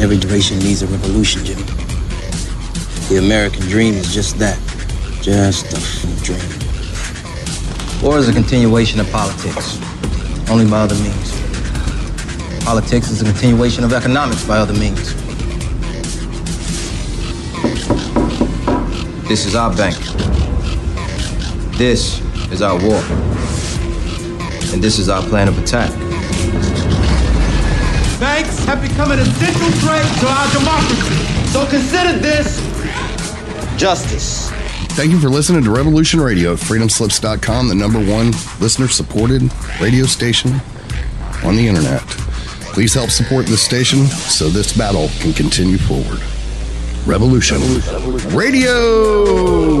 Every generation needs a revolution, Jimmy. The American dream is just that. Just a dream. War is a continuation of politics, only by other means. Politics is a continuation of economics by other means. This is our bank. This is our war. And this is our plan of attack. Banks have become an essential threat to our democracy. So consider this justice. Thank you for listening to Revolution Radio at freedomslips.com, the number one listener supported radio station on the internet. Please help support this station so this battle can continue forward. Revolution, Revolution. Radio!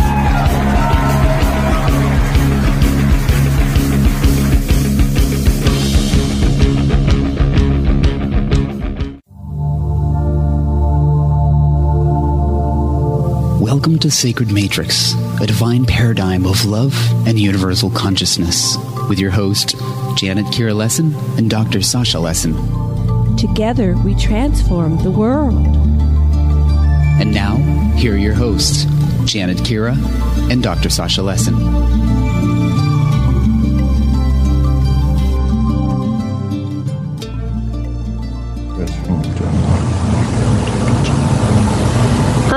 Welcome to Sacred Matrix, a divine paradigm of love and universal consciousness, with your host, Janet Kira Lessin and Dr. Sasha Lessin. Together, we transform the world. And now, here are your hosts, Janet Kira and Dr. Sasha Lessin.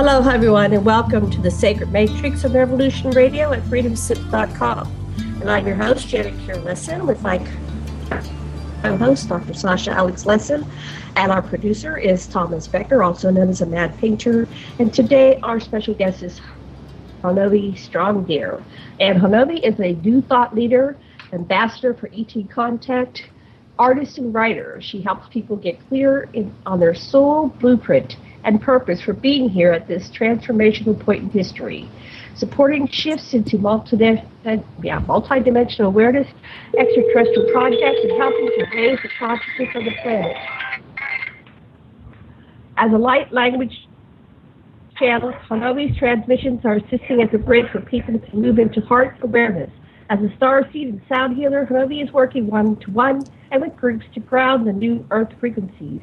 Hello, everyone, and welcome to the Sacred Matrix of Revolution Radio at freedomslips.com. And I'm your host, Janet Kira Lessin, with my co-host, Dr. Sasha Alex Lessin, and our producer is Thomas Becker, also known as a mad painter. And today, our special guest is Honovi Strongdeer. And Honovi is a new thought leader, ambassador for ET Contact, artist and writer. She helps people get clear in, on their soul blueprint and purpose for being here at this transformational point in history, supporting shifts into multi- yeah, multidimensional awareness, extraterrestrial projects, and helping to raise the consciousness of the planet. As a light language channel, Honovi's transmissions are assisting as a bridge for people to move into heart awareness. As a star seed and sound healer, Honovi is working one to one and with groups to ground the new earth frequencies.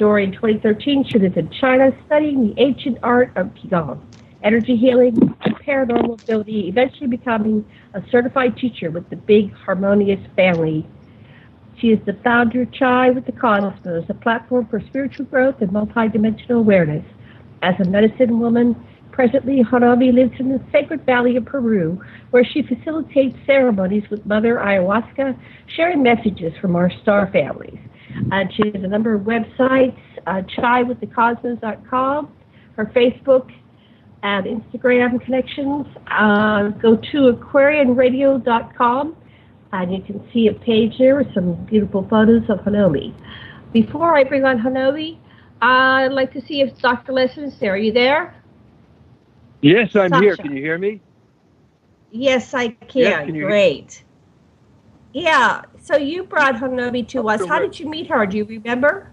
During 2013, she lived in China studying the ancient art of Qigong, energy healing, and paranormal ability, eventually becoming a certified teacher with the Big Harmonious family. She is the founder of Chai with the Cosmos, a platform for spiritual growth and multidimensional awareness. As a medicine woman, presently Honovi lives in the Sacred Valley of Peru, where she facilitates ceremonies with Mother Ayahuasca, sharing messages from our star families. Uh, she has a number of websites, uh, chaiwiththecosmos.com, her Facebook and Instagram connections. Uh, go to aquarianradio.com and you can see a page there with some beautiful photos of Honovi. Before I bring on Honovi, I'd like to see if Dr. Lessin is there. Are you there? Yes, I'm Sasha. here. Can you hear me? Yes, I can. Yes, can Great. Yeah, so you brought Honovi to us. How did you meet her? Do you remember?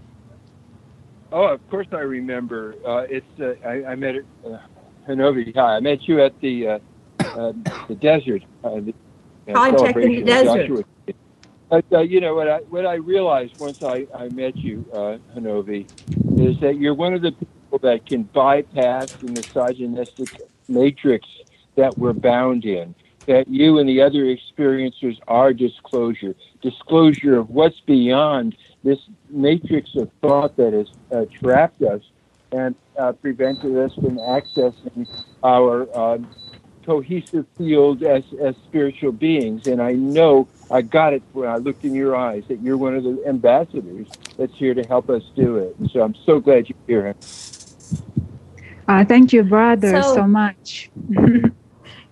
Oh, of course I remember. Uh, it's uh, I, I, met uh, Honovi. Hi, I met you at the uh, uh the desert. Uh, the, Contact in the desert. But uh, you know what I what I realized once I, I met you, uh, Honovi, is that you're one of the people that can bypass the misogynistic matrix that we're bound in that you and the other experiencers are disclosure, disclosure of what's beyond this matrix of thought that has uh, trapped us and uh, prevented us from accessing our uh, cohesive field as, as spiritual beings. And I know I got it when I looked in your eyes that you're one of the ambassadors that's here to help us do it. And so I'm so glad you're here. Uh, thank you, brother, so, so much.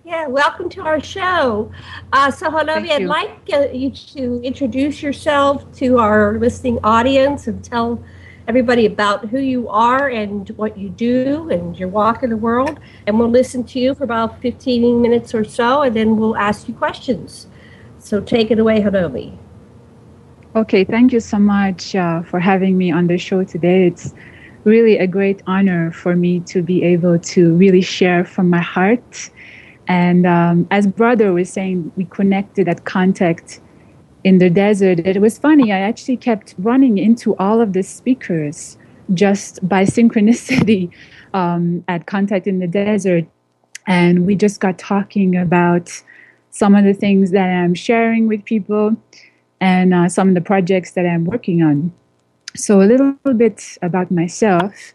Yeah, welcome to our show. Uh, so, Honovi, I'd like uh, you to introduce yourself to our listening audience and tell everybody about who you are and what you do and your walk in the world. And we'll listen to you for about 15 minutes or so, and then we'll ask you questions. So, take it away, Honovi. Okay, thank you so much uh, for having me on the show today. It's really a great honor for me to be able to really share from my heart and um, as brother was saying, we connected at contact in the desert. It was funny. I actually kept running into all of the speakers just by synchronicity um, at contact in the desert. And we just got talking about some of the things that I'm sharing with people and uh, some of the projects that I'm working on. So a little bit about myself.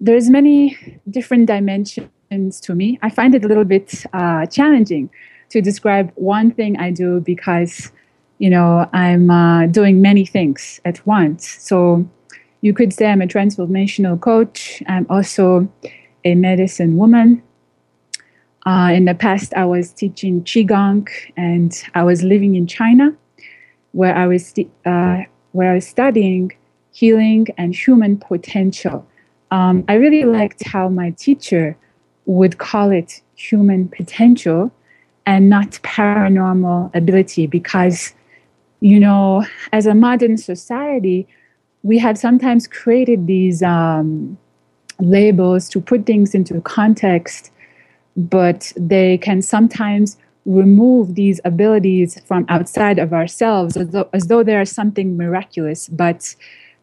There's many different dimensions to me. I find it a little bit uh, challenging to describe one thing I do because, you know, I'm uh, doing many things at once. So you could say I'm a transformational coach. I'm also a medicine woman. Uh, in the past, I was teaching Qigong and I was living in China where I was, uh, where I was studying healing and human potential. Um, I really liked how my teacher would call it human potential and not paranormal ability because, you know, as a modern society, we have sometimes created these um, labels to put things into context, but they can sometimes remove these abilities from outside of ourselves as though, as though something miraculous. But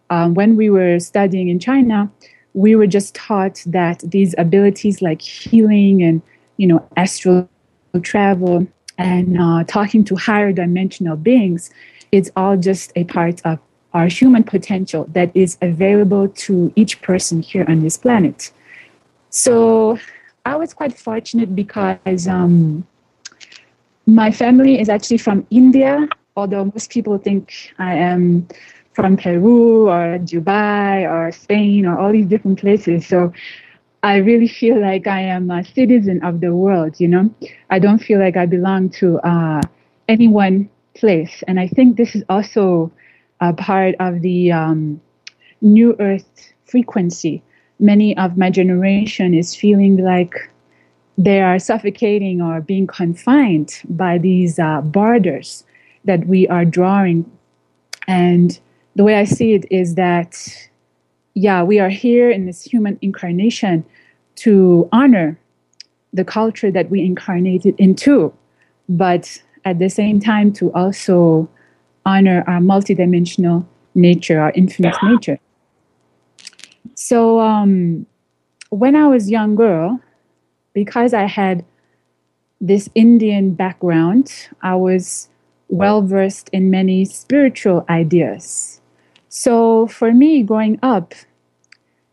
um, when we were studying in China, we were just taught that these abilities like healing and you know astral travel and uh, talking to higher dimensional beings it's all just a part of our human potential that is available to each person here on this planet. So i was quite fortunate because um, my family is actually from india although most people think i am from Peru or Dubai or Spain or all these different places. So I really feel like I am a citizen of the world, you know? I don't feel like I belong to uh, any one place. And I think this is also a part of the um, New Earth frequency. Many of my generation is feeling like they are suffocating or being confined by these uh, borders that we are drawing. And the way I see it is that, yeah, we are here in this human incarnation to honor the culture that we incarnated into, but at the same time to also honor our multidimensional nature, our infinite nature. So um, when I was young girl, because I had this Indian background, I was well versed in many spiritual ideas. So for me, growing up,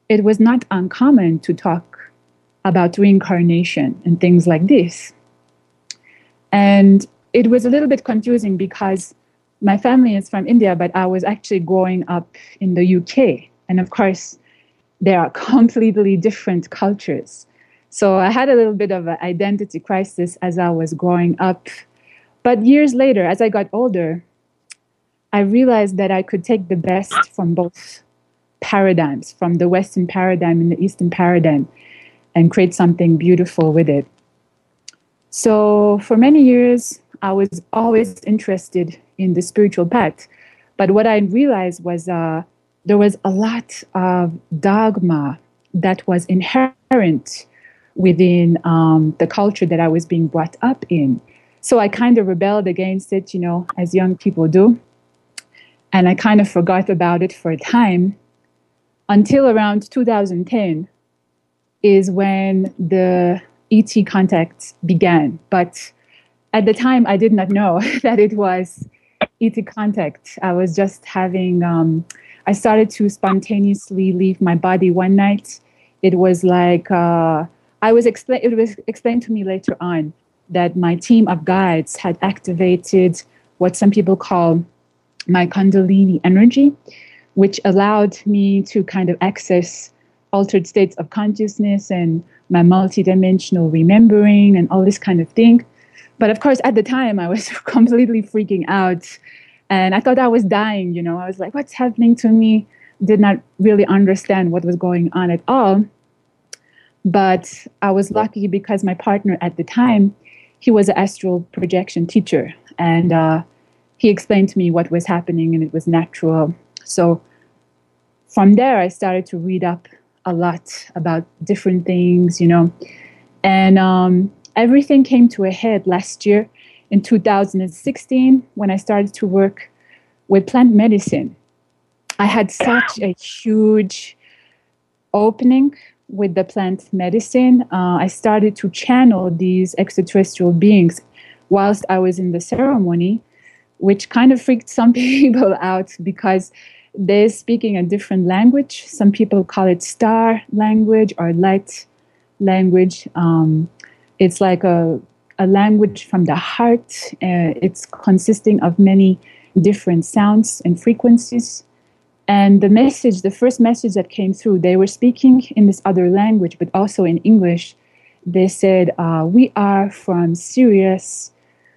it was not uncommon to talk about reincarnation and things like this. And it was a little bit confusing because my family is from India, but I was actually growing up in the UK. And of course, there are completely different cultures. So I had a little bit of an identity crisis as I was growing up. But years later, as I got older, I realized that I could take the best from both paradigms, from the Western paradigm and the Eastern paradigm, and create something beautiful with it. So, for many years, I was always interested in the spiritual path. But what I realized was uh, there was a lot of dogma that was inherent within um, the culture that I was being brought up in. So I kind of rebelled against it, you know, as young people do. And I kind of forgot about it for a time until around 2010 is when the ET contact began. But at the time, I did not know that it was ET contact. I was just having, um, I started to spontaneously leave my body one night. It was like, uh, I was explained, it was explained to me later on that my team of guides had activated what some people call my Kundalini energy, which allowed me to kind of access altered states of consciousness and my multidimensional remembering and all this kind of thing. But of course, at the time, I was completely freaking out. And I thought I was dying, you know. I was like, what's happening to me? Did not really understand what was going on at all. But I was lucky because my partner at the time, he was an astral projection teacher. And uh, he explained to me what was happening and it was natural. So from there, I started to read up a lot about different things, you know. And um, everything came to a head last year in 2016 when I started to work with plant medicine. I had such a huge opening with the plant medicine. Uh, I started to channel these extraterrestrial beings whilst I was in the ceremony, which kind of freaked some people out because they're speaking a different language. Some people call it star language or light language. Um, it's like a, a language from the heart. Uh, it's consisting of many different sounds and frequencies. And the message, the first message that came through, they were speaking in this other language, but also in English. They said, uh, We are from Sirius.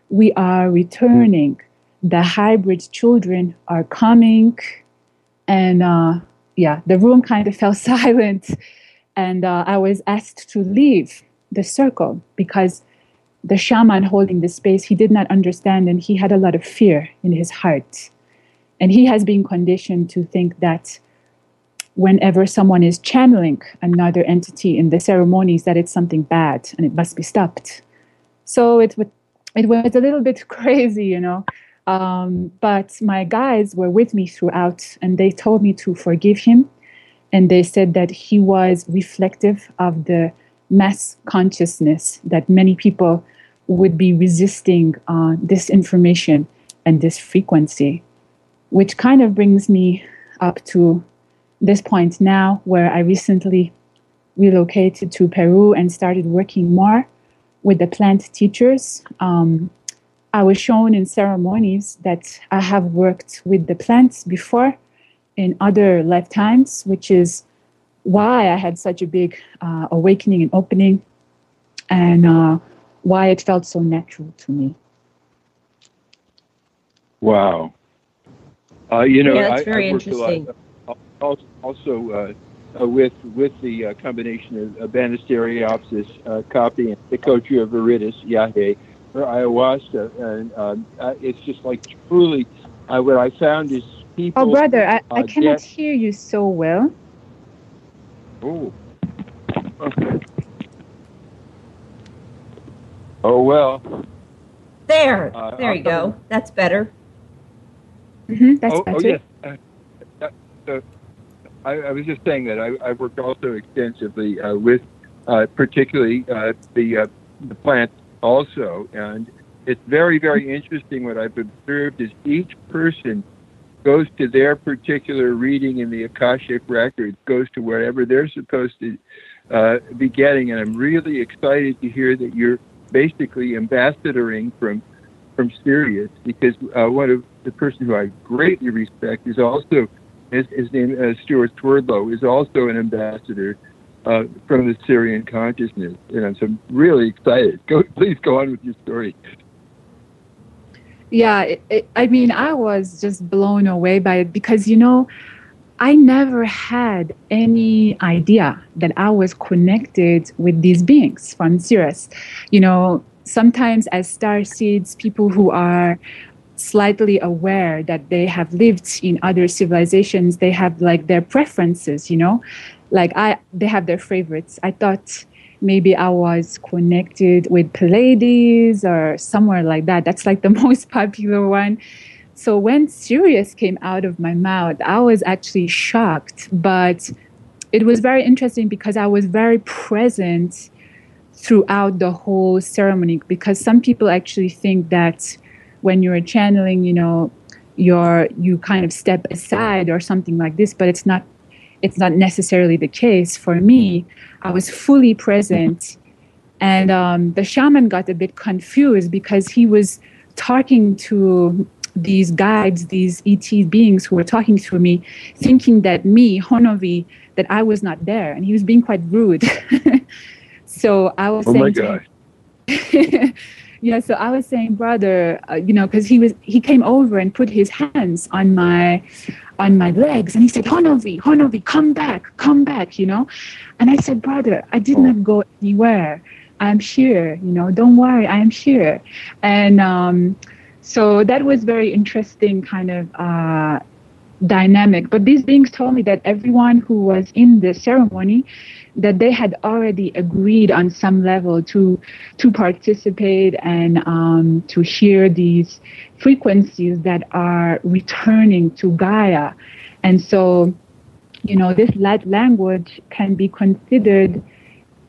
We are returning. The hybrid children are coming. And uh, yeah, the room kind of fell silent, and uh, I was asked to leave the circle because the shaman holding the space he did not understand, and he had a lot of fear in his heart, and he has been conditioned to think that whenever someone is channeling another entity in the ceremonies that it's something bad and it must be stopped. So it, it was a little bit crazy you know um, but my guys were with me throughout, and they told me to forgive him. And they said that he was reflective of the mass consciousness that many people would be resisting uh, this information and this frequency, which kind of brings me up to this point now where I recently relocated to Peru and started working more with the plant teachers. Um, I was shown in ceremonies that I have worked with the plants before in other lifetimes, which is why I had such a big uh, awakening and opening, and uh, why it felt so natural to me. Wow. Uh, you know, yeah, that's I, very I worked interesting. A lot, also, uh, uh, with with the uh, combination of uh, Banisteriopsis uh, caapi and Psychotria viridis yahe for ayahuasca, and um, uh, it's just like truly, uh, what I found is people. Oh, brother, I, I uh, cannot get- hear you so well. Oh. Okay. Oh well. There, Uh, there you I'll- go. That's better. hmm that's oh, better. oh yes. Uh, uh, uh, I, I was just saying that I, I worked also extensively uh, with, uh, particularly uh, the uh, the plants also, and it's very very interesting. What I've observed is each person goes to their particular reading in the akashic records, goes to wherever they're supposed to uh, be getting, and I'm really excited to hear that you're basically ambassadoring from from Sirius because uh, one of the person who I greatly respect is also his, his name uh, Stewart Swerdlow is also an ambassador uh, from the Sirian consciousness, and so I'm really excited. Go, please go on with your story. Yeah, it, it, I mean, I was just blown away by it because, you know, I never had any idea that I was connected with these beings from Sirius. You know, sometimes as star seeds, people who are slightly aware that they have lived in other civilizations, they have like their preferences, you know, like I, they have their favorites. I thought maybe I was connected with Pleiades or somewhere like that. That's like the most popular one. So when Sirius came out of my mouth, I was actually shocked, but it was very interesting because I was very present throughout the whole ceremony because some people actually think that when you're channeling, you know, you're you kind of step aside or something like this, but it's not it's not necessarily the case. For me, I was fully present. And um, the shaman got a bit confused because he was talking to these guides, these ET beings who were talking to me, thinking that me, Honovi, that I was not there. And he was being quite rude. so I was oh saying, my God. yeah, so I was saying, brother, uh, you know, because he was he came over and put his hands on my on my legs and he said, Honovi, Honovi, come back, come back, you know. And I said, brother, I did not go anywhere. I'm here, you know, don't worry, I am here. And um, so that was very interesting kind of uh, dynamic. But these beings told me that everyone who was in the ceremony, that they had already agreed on some level to to participate and um, to hear these frequencies that are returning to Gaia, and so. You know, this light language can be considered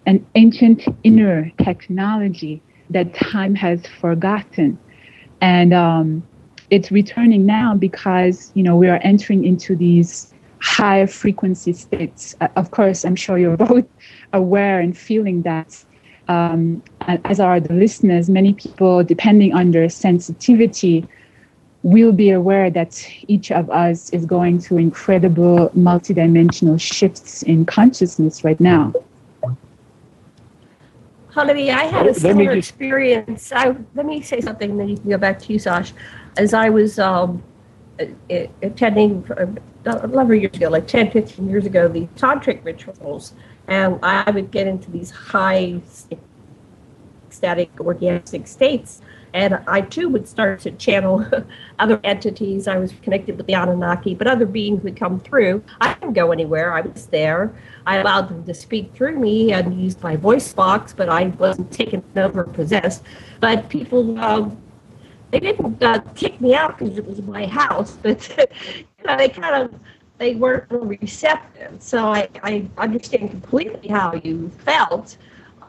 an ancient inner technology that time has forgotten. And um, it's returning now because, you know, we are entering into these higher frequency states. Uh, of course, I'm sure you're both aware and feeling that. Um, as are the listeners, many people, depending on their sensitivity, will be aware that each of us is going through incredible multidimensional shifts in consciousness right now. Honovi, I had a similar just... experience. I, let me say something, then you can go back to you, Sash. As I was um, attending a number of years ago, like 10, 15 years ago, the tantric rituals, and I would get into these high ecstatic orgasmic states and I too would start to channel other entities. I was connected with the Anunnaki, but other beings would come through. I didn't go anywhere. I was there. I allowed them to speak through me and used my voice box, but I wasn't taken over possessed. But people, um, they didn't uh, kick me out because it was my house, but you know, they kind of they weren't receptive. So I, I understand completely how you felt.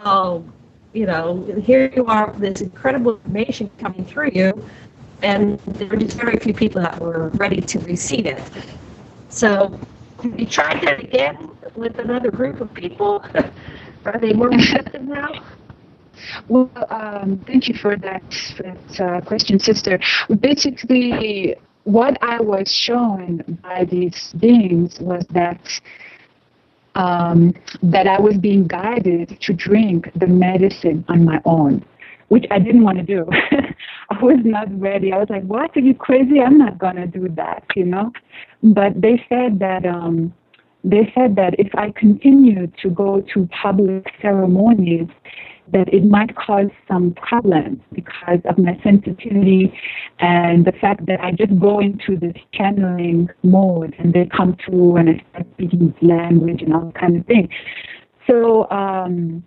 Um, you know, here you are with this incredible information coming through you, and there were just very few people that were ready to receive it. So, you tried that again with another group of people? Are they more receptive now? Well, um, thank you for that, for that uh, question, sister. Basically, what I was shown by these beings was that um, that I was being guided to drink the medicine on my own, which I didn't want to do. I was not ready. I was like, "What? Are you crazy? I'm not gonna do that," you know. But they said that um, they said that if I continue to go to public ceremonies, that it might cause some problems because of my sensitivity and the fact that I just go into this channeling mode and they come through and I start speaking language and all kind of thing. So um,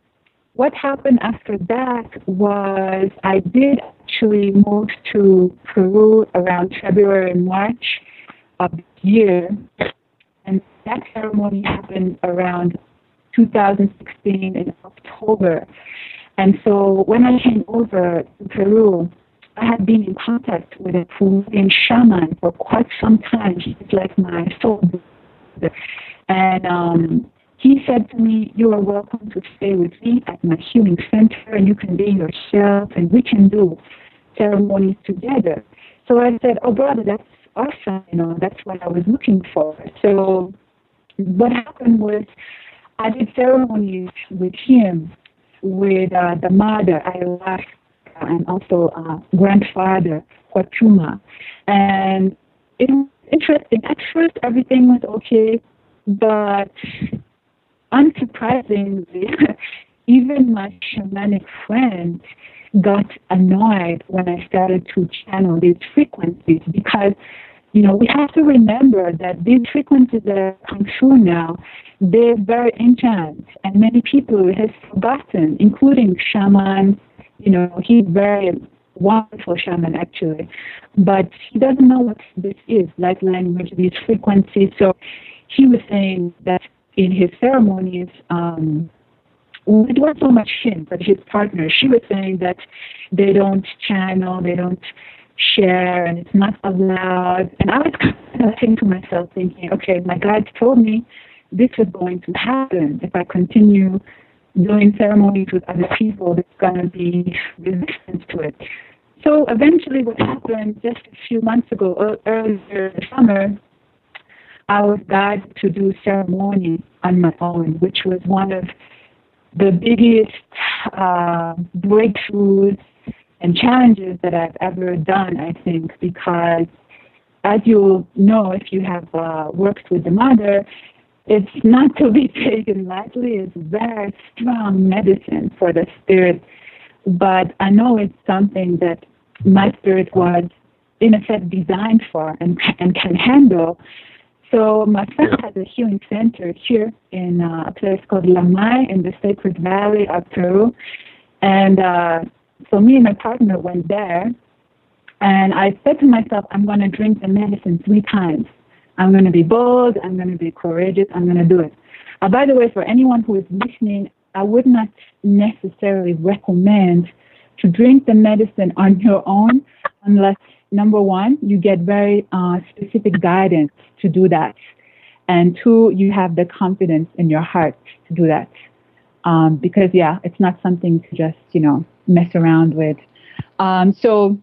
what happened after that was I did actually move to Peru around February and March of the year. And that ceremony happened around 2016 in October. And so when I came over to Peru, I had been in contact with a Peruvian shaman for quite some time. He's like my soul brother. And um, he said to me, You are welcome to stay with me at my healing center, and you can be yourself, and we can do ceremonies together. So I said, Oh, brother, that's awesome. You know, that's what I was looking for. So what happened was, I did ceremonies with him, with uh, the mother, ayahuasca, and also uh, grandfather, Huachuma. And it was interesting. At first, everything was okay, but unsurprisingly, even my shamanic friends got annoyed when I started to channel these frequencies because you know, we have to remember that these frequencies that come through now, they're very ancient, and many people have forgotten, including shaman. You know, he's very wonderful shaman actually, but he doesn't know what this is, light language, these frequencies. So he was saying that in his ceremonies, um, it wasn't so much him, but his partner. She was saying that they don't channel, they don't share and it's not allowed. And I was kind of thinking to myself, thinking, okay, my guides told me this is going to happen if I continue doing ceremonies with other people. There's going to be resistance to it. so eventually, what happened just a few months ago, earlier summer, I was guided to do ceremony on my own, which was one of the biggest uh, breakthroughs and challenges that I've ever done, I think, because as you know, if you have uh, worked with the mother, it's not to be taken lightly. It's very strong medicine for the spirit. But I know it's something that my spirit was, in effect, designed for and, and can handle. So my friend has a healing center here in uh, a place called Lamay in the Sacred Valley of Peru. And uh, so me and my partner went there. And I said to myself, I'm going to drink the medicine three times. I'm going to be bold. I'm going to be courageous. I'm going to do it. Uh, by the way, for anyone who is listening, I would not necessarily recommend to drink the medicine on your own unless number one, you get very uh, specific guidance to do that. And two, you have the confidence in your heart to do that. Um, because, yeah, it's not something to just, you know, mess around with. Um, so,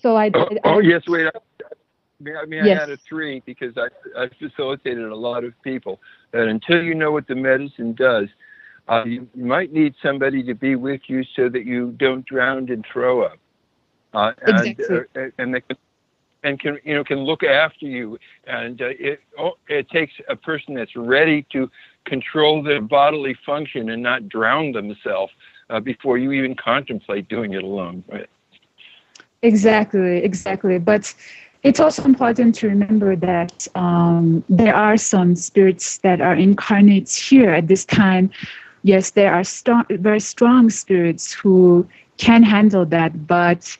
so I. Oh, I, oh yes, wait. I mean, Yes. I had a three because I, I facilitated a lot of people that until you know what the medicine does, uh, you might need somebody to be with you so that you don't drown and throw up. Uh, and, Exactly. uh, and they can, and can you know can look after you. And uh, it oh, it takes a person that's ready to control their bodily function and not drown themselves uh, before you even contemplate doing it alone. Right? Exactly, exactly. But it's also important to remember that um, there are some spirits that are incarnate here at this time. Yes, there are strong, very strong spirits who can handle that, but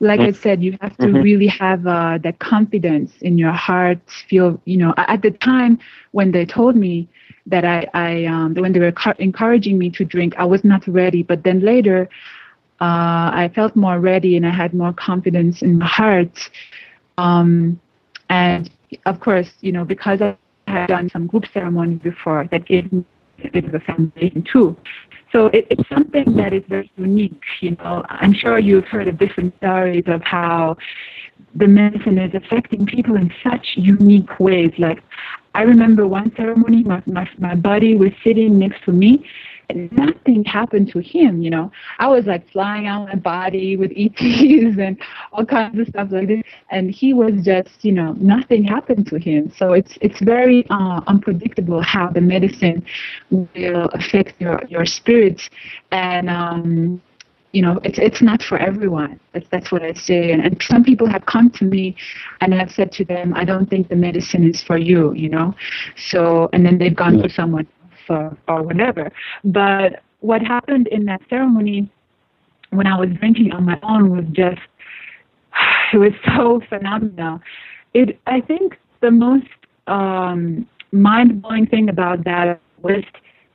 like I said, you have to really have uh, that confidence in your heart. Feel, you know, at the time when they told me that I, I um, when they were encouraging me to drink, I was not ready. But then later, uh, I felt more ready and I had more confidence in my heart. Um, and of course, you know, because I had done some group ceremony before, that gave me a bit of a foundation too. So it, it's something that is very unique. You know, I'm sure you've heard of different stories of how the medicine is affecting people in such unique ways. Like, I remember one ceremony, my, my, my buddy was sitting next to me, and nothing happened to him. You know, I was like flying out my body with ETs and all kinds of stuff like this, and he was just, you know, nothing happened to him. So it's it's very uh, unpredictable how the medicine will affect your your spirit, and um, you know, it's it's not for everyone. That's that's what I say. And, and some people have come to me, and I've said to them, I don't think the medicine is for you. You know, so and then they've gone to someone else or or whatever. But what happened in that ceremony when I was drinking on my own was just it was so phenomenal. It I think the most um, mind blowing thing about that was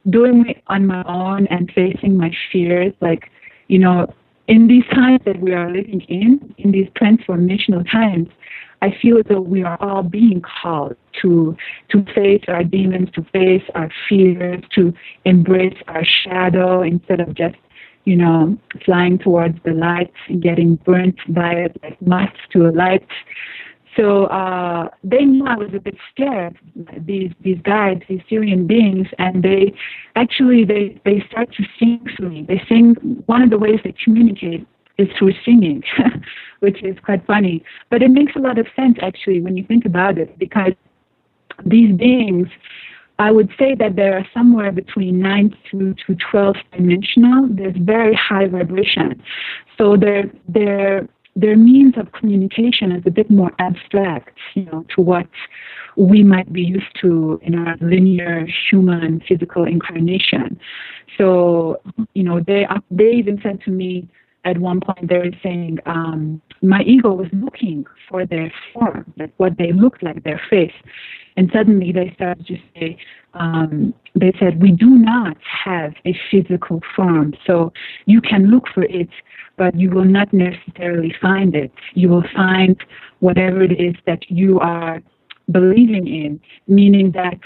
doing it on my own and facing my fears. Like, you know, in these times that we are living in, in these transformational times, I feel that we are all being called to to face our demons, to face our fears, to embrace our shadow instead of just, you know, flying towards the light and getting burnt by it like moths to a light. So uh, they knew I was a bit scared. These these guides, these Sirian beings, and they actually they they start to sing to me. They sing. One of the ways they communicate is through singing, which is quite funny. But it makes a lot of sense actually when you think about it, because these beings, I would say that they are somewhere between nine to to twelve dimensional. There's very high vibration, so their their their means of communication is a bit more abstract, you know, to what we might be used to in our linear human physical incarnation. So, you know, they they even said to me at one point they were saying um, my ego was looking for their form, like what they looked like, their face, and suddenly they started to say. Um, they said we do not have a physical form, so you can look for it, but you will not necessarily find it. You will find whatever it is that you are believing in, meaning that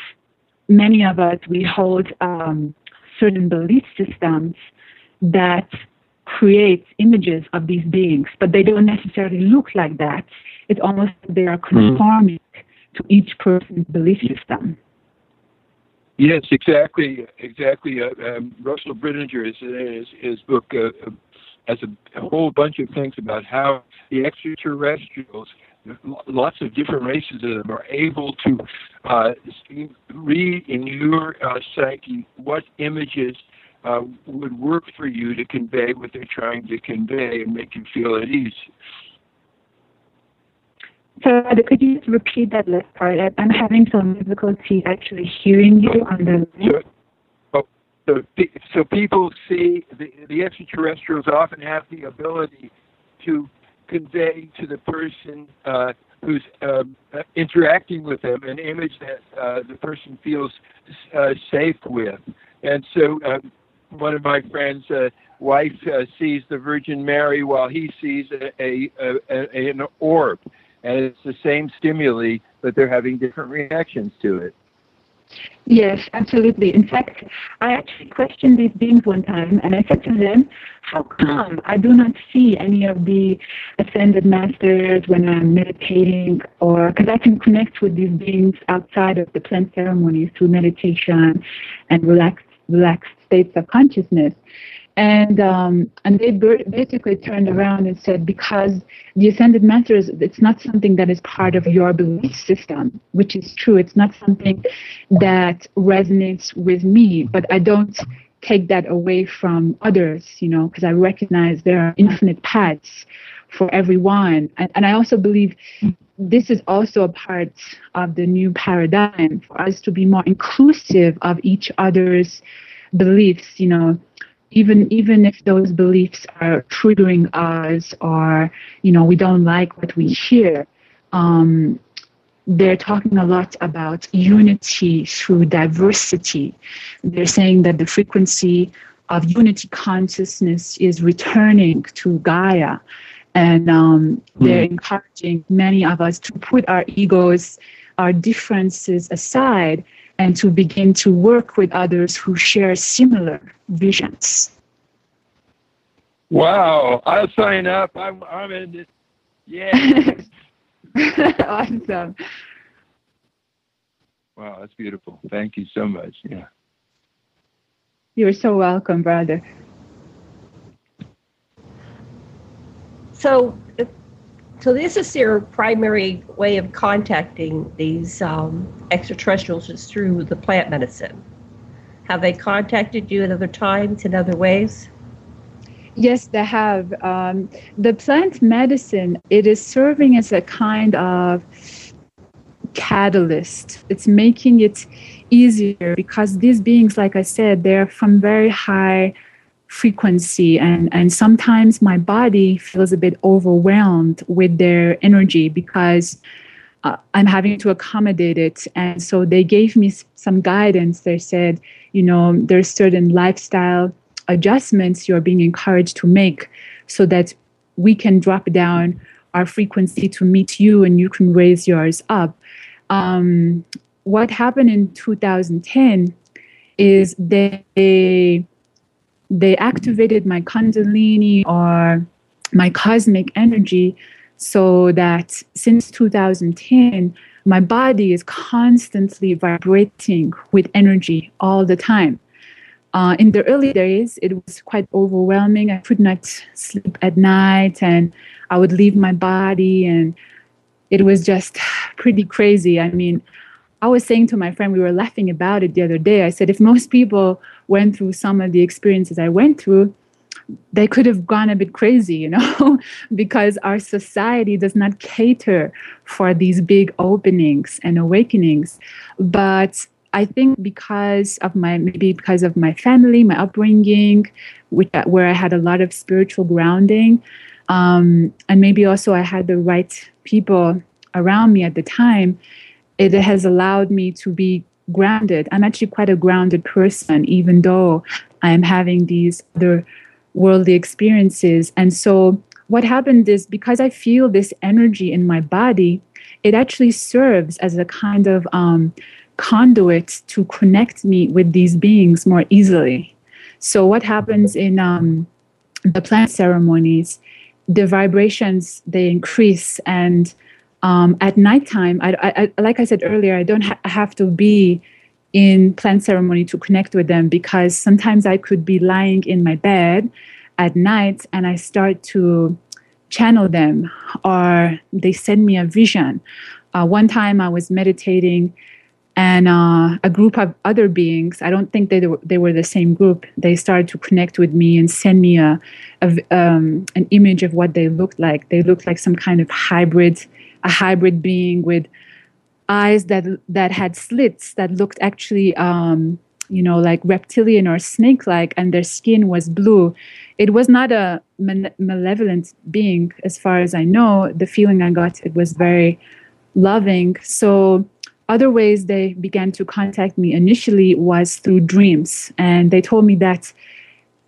many of us, we hold um, certain belief systems that create images of these beings, but they don't necessarily look like that. It's almost they are conforming mm. to each person's belief system. Yes, exactly, exactly. Uh, um, Russell Brininger is his, his book uh, has a, a, whole bunch of things about how the extraterrestrials, lots of different races of them, are able to uh, read in your uh, psyche what images uh, would work for you to convey what they're trying to convey and make you feel at ease. So could you just repeat that last part? I'm having some difficulty actually hearing you on the. So, oh, so, so people see the, the extraterrestrials often have the ability to convey to the person uh, who's um, interacting with them an image that uh, the person feels uh, safe with. And so, um, one of my friends' uh, wife uh, sees the Virgin Mary while he sees a, a, a, an orb and it's the same stimuli, but they're having different reactions to it. Yes, absolutely. In fact, I actually questioned these beings one time, and I said to them, How come I do not see any of the ascended masters when I'm meditating? Or because I can connect with these beings outside of the plant ceremonies through meditation and relax, relaxed states of consciousness. And um, and they basically turned around and said because the ascended masters, it's not something that is part of your belief system, which is true. It's not something that resonates with me, but I don't take that away from others, you know, because I recognize there are infinite paths for everyone. And, and I also believe this is also a part of the new paradigm for us to be more inclusive of each other's beliefs, you know even even if those beliefs are triggering us or you know we don't like what we hear um, they're talking a lot about unity through diversity they're saying that the frequency of unity consciousness is returning to gaia and um, they're hmm. encouraging many of us to put our egos our differences aside and to begin to work with others who share similar visions. Wow, I'll sign up. I'm, I'm in this. Yeah. awesome. Wow, that's beautiful. Thank you so much. Yeah. You're so welcome, brother. So, so this is your primary way of contacting these um, extraterrestrials is through the plant medicine. Have they contacted you at other times in other ways? Yes, they have. Um, the plant medicine it is serving as a kind of catalyst. It's making it easier because these beings, like I said, they're from very high frequency and and sometimes my body feels a bit overwhelmed with their energy because uh, I'm having to accommodate it. And so they gave me some guidance. They said you know there's certain lifestyle adjustments you're being encouraged to make so that we can drop down our frequency to meet you and you can raise yours up. Um, what happened in 2010 is they they activated my kundalini or my cosmic energy so that since 2010 my body is constantly vibrating with energy all the time. Uh, in the early days it was quite overwhelming. I could not sleep at night and i would leave my body and it was just pretty crazy. I mean I was saying to my friend, we were laughing about it the other day. I said, if most people went through some of the experiences I went through, they could have gone a bit crazy, you know, because our society does not cater for these big openings and awakenings. But I think because of my maybe because of my family, my upbringing, which, where I had a lot of spiritual grounding, um, and maybe also I had the right people around me at the time it has allowed me to be grounded. I'm actually quite a grounded person, even though I'm having these other worldly experiences. And so, what happened is because I feel this energy in my body, it actually serves as a kind of um, conduit to connect me with these beings more easily. So, what happens in um, the plant ceremonies, the vibrations they increase, and um, at nighttime, I, I, like I said earlier, I don't ha- have to be in plant ceremony to connect with them because sometimes I could be lying in my bed at night and I start to channel them or they send me a vision. Uh, one time I was meditating and uh, a group of other beings, I don't think they, were, they were the same group, they started to connect with me and send me a, a um, an image of what they looked like. They looked like some kind of hybrid, a hybrid being with eyes that that had slits that looked actually um, you know like reptilian or snake like and their skin was blue. It was not a malevolent being as far as i know. The feeling i got it was very loving. So other ways they began to contact me initially was through dreams. And they told me that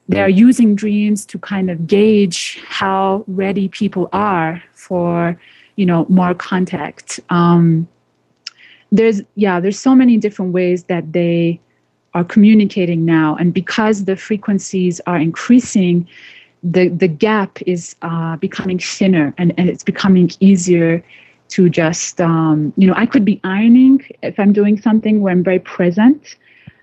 they are using dreams to kind of gauge how ready people are for you know more contact. Um, there's yeah there's so many different ways that they are communicating now. And because the frequencies are increasing the the gap is uh, becoming thinner and, and it's becoming easier to just um, you know i could be ironing if i'm doing something where i'm very present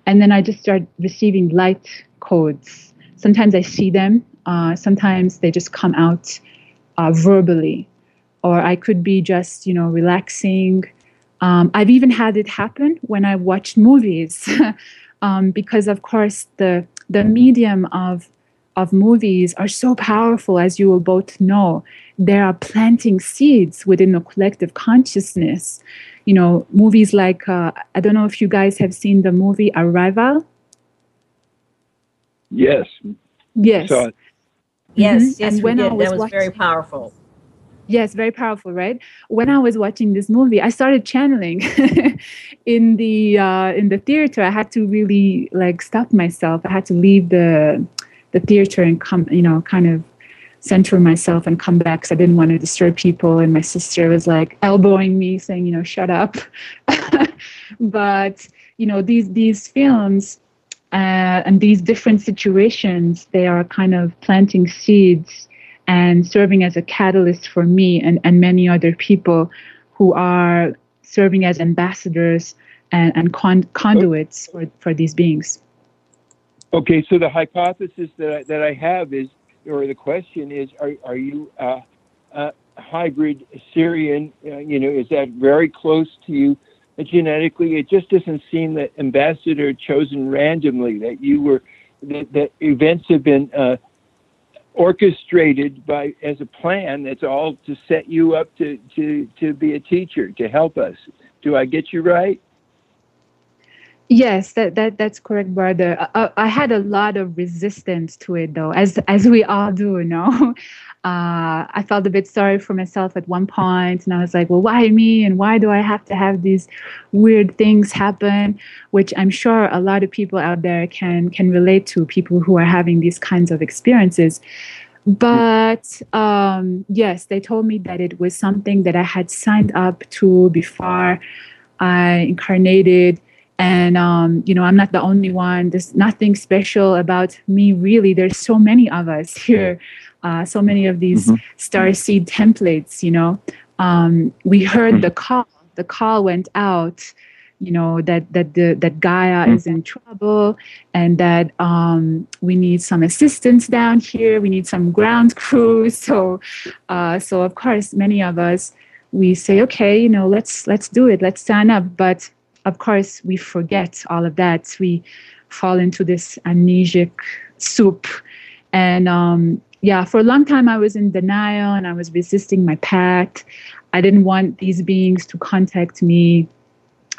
and then i just start receiving light codes. Sometimes i see them uh, sometimes they just come out uh, verbally or i could be just you know relaxing um, I've even had it happen when I watched movies, um, because of course the the medium of of movies are so powerful, as you will both know. They are planting seeds within the collective consciousness. You know, movies like uh, I don't know if you guys have seen the movie Arrival. Yes. Yes. Yes, mm-hmm. yes, and when did. I was that was watching, very powerful. Yes, very powerful, right? When I was watching this movie, I started channeling in the uh, in the theater. I had to really like stop myself. I had to leave the the theater and come, you know, kind of center myself and come back because I didn't want to disturb people. And my sister was like elbowing me, saying, you know, shut up. but you know, these these films uh, and these different situations, they are kind of planting seeds and serving as a catalyst for me and, and many other people who are serving as ambassadors and, and con- conduits for, for these beings. Okay, so the hypothesis that I, that I have is, or the question is, are, are you uh, a hybrid Sirian? Uh, you know, is that very close to you genetically? It just doesn't seem that ambassador chosen randomly, that you were, that, that events have been uh, orchestrated by as a plan that's all to set you up to to to be a teacher to help us. Do i get you right yes that, that that's correct brother I, I had a lot of resistance to it though as as we all do you know uh, I felt a bit sorry for myself at one point, and I was like, "Well, why me? And why do I have to have these weird things happen?" Which I'm sure a lot of people out there can can relate to. People who are having these kinds of experiences. But um, yes, they told me that it was something that I had signed up to before I incarnated and um, you know i'm not the only one. There's nothing special about me really. There's so many of us here uh, so many of these mm-hmm. star seed templates you know. Um, we heard the call. The call went out you know that that the that gaia mm-hmm. is in trouble and that um, we need some assistance down here. We need some ground crew. So uh, so of course many of us we say okay you know let's let's do it. Let's sign up. But of course we forget all of that we fall into this amnesic soup and um, yeah, for a long time I was in denial and I was resisting my path. I didn't want these beings to contact me.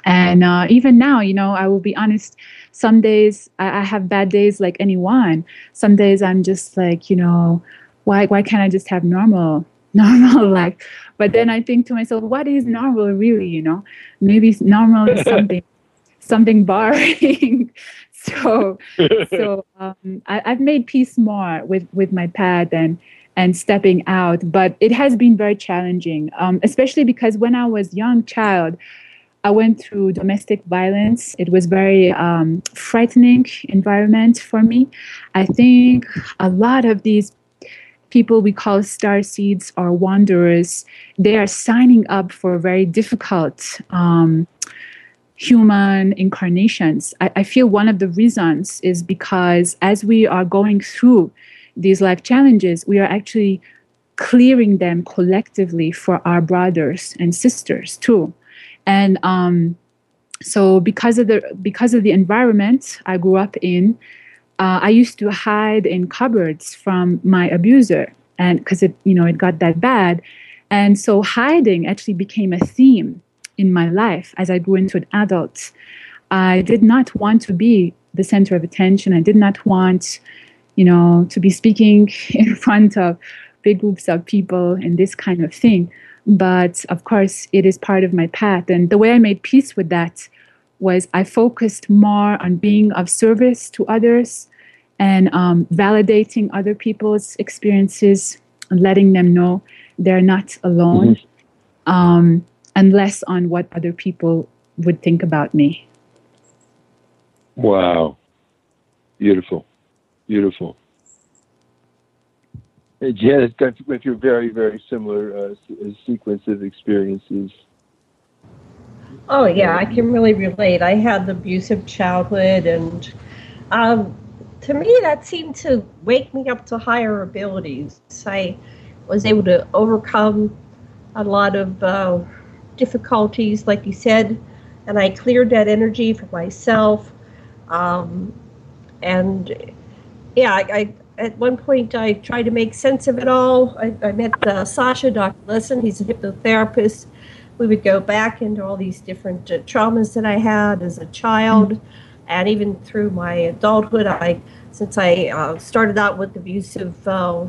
And uh, even now, you know, I will be honest, some days I, I have bad days like anyone. Some days I'm just like, you know, why why can't I just have normal normal like But then I think to myself, what is normal really, you know? Maybe normal is something something boring. So so um, I, have made peace more with with my path and and stepping out but it has been very challenging um, especially because when i was young child i went through domestic violence. It was very um, frightening environment for me. I think a lot of these people we call star seeds or wanderers, they are signing up for very difficult um, human incarnations. I, I feel one of the reasons is because as we are going through these life challenges, we are actually clearing them collectively for our brothers and sisters too. And um, so because of the because of the environment I grew up in, uh, I used to hide in cupboards from my abuser, and because it you know it got that bad, and so hiding actually became a theme in my life as I grew into an adult. I did not want to be the center of attention. I did not want, you know, to be speaking in front of big groups of people and this kind of thing. But of course, it is part of my path. And the way I made peace with that was I focused more on being of service to others and um, validating other people's experiences and letting them know they're not alone, mm-hmm. um, and less on what other people would think about me. Wow. Beautiful. Beautiful. Janet went through very, very similar uh, sequence of experiences. Oh yeah, I can really relate. I had abusive childhood, and um, to me, that seemed to wake me up to higher abilities. I was able to overcome a lot of uh, difficulties, like you said, and I cleared that energy for myself. Um, and yeah, I, I, at one point I tried to make sense of it all. I, I met uh, Sasha, Dr. Lessin. He's a hypnotherapist we would go back into all these different uh, traumas that I had as a child, mm-hmm. and even through my adulthood. I, since I uh, started out with abusive uh,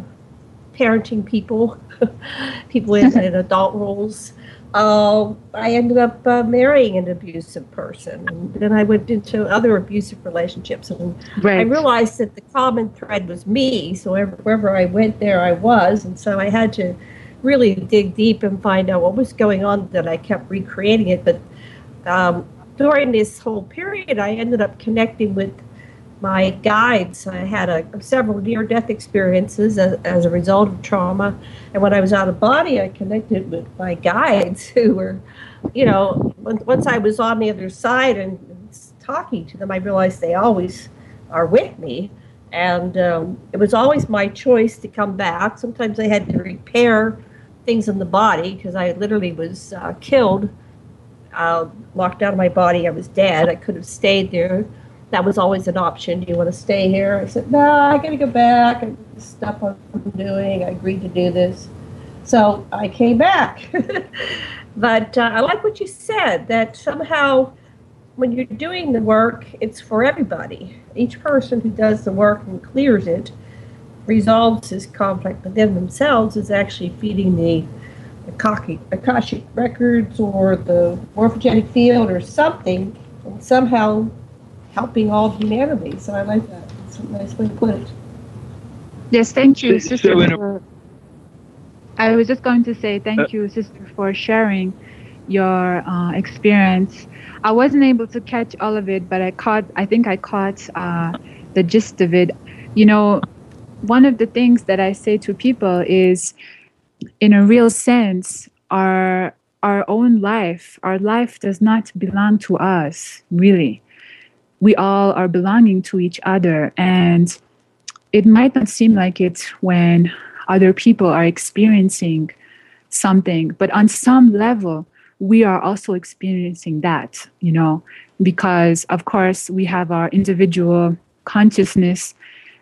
parenting people, people in, in, adult roles, uh, I ended up uh, marrying an abusive person, and then I went into other abusive relationships, and right. I realized that the common thread was me. So wherever I went, there I was, and so I had to really dig deep and find out what was going on that I kept recreating it. But um, during this whole period, I ended up connecting with my guides. I had a, several near death experiences as, as, a result of trauma. And when I was out of body, I connected with my guides who were, you know, once I was on the other side and talking to them, I realized they always are with me. And um, it was always my choice to come back. Sometimes I had to repair things in the body because I literally was uh, killed, uh, locked out of my body. I was dead. I could have stayed there. That was always an option. Do you want to stay here? I said, no, I got to go back. I what I'm doing. I agreed to do this. So I came back. but uh, I like what you said that somehow when you're doing the work, it's for everybody. Each person who does the work and clears it resolves this conflict within themselves is actually feeding the Akashic records or the morphogenic field or something, and somehow helping all humanity. So I like that. It's a nice way to put it. Yes, thank you, sister. For, I was just going to say thank uh, you, sister, for sharing your uh, experience. I wasn't able to catch all of it, but I caught. I think I caught uh, the gist of it. You know, one of the things that I say to people is, in a real sense, our our own life, our life does not belong to us, really. We all are belonging to each other. And it might not seem like it when other people are experiencing something, but on some level, we are also experiencing that, you know, because of course we have our individual consciousness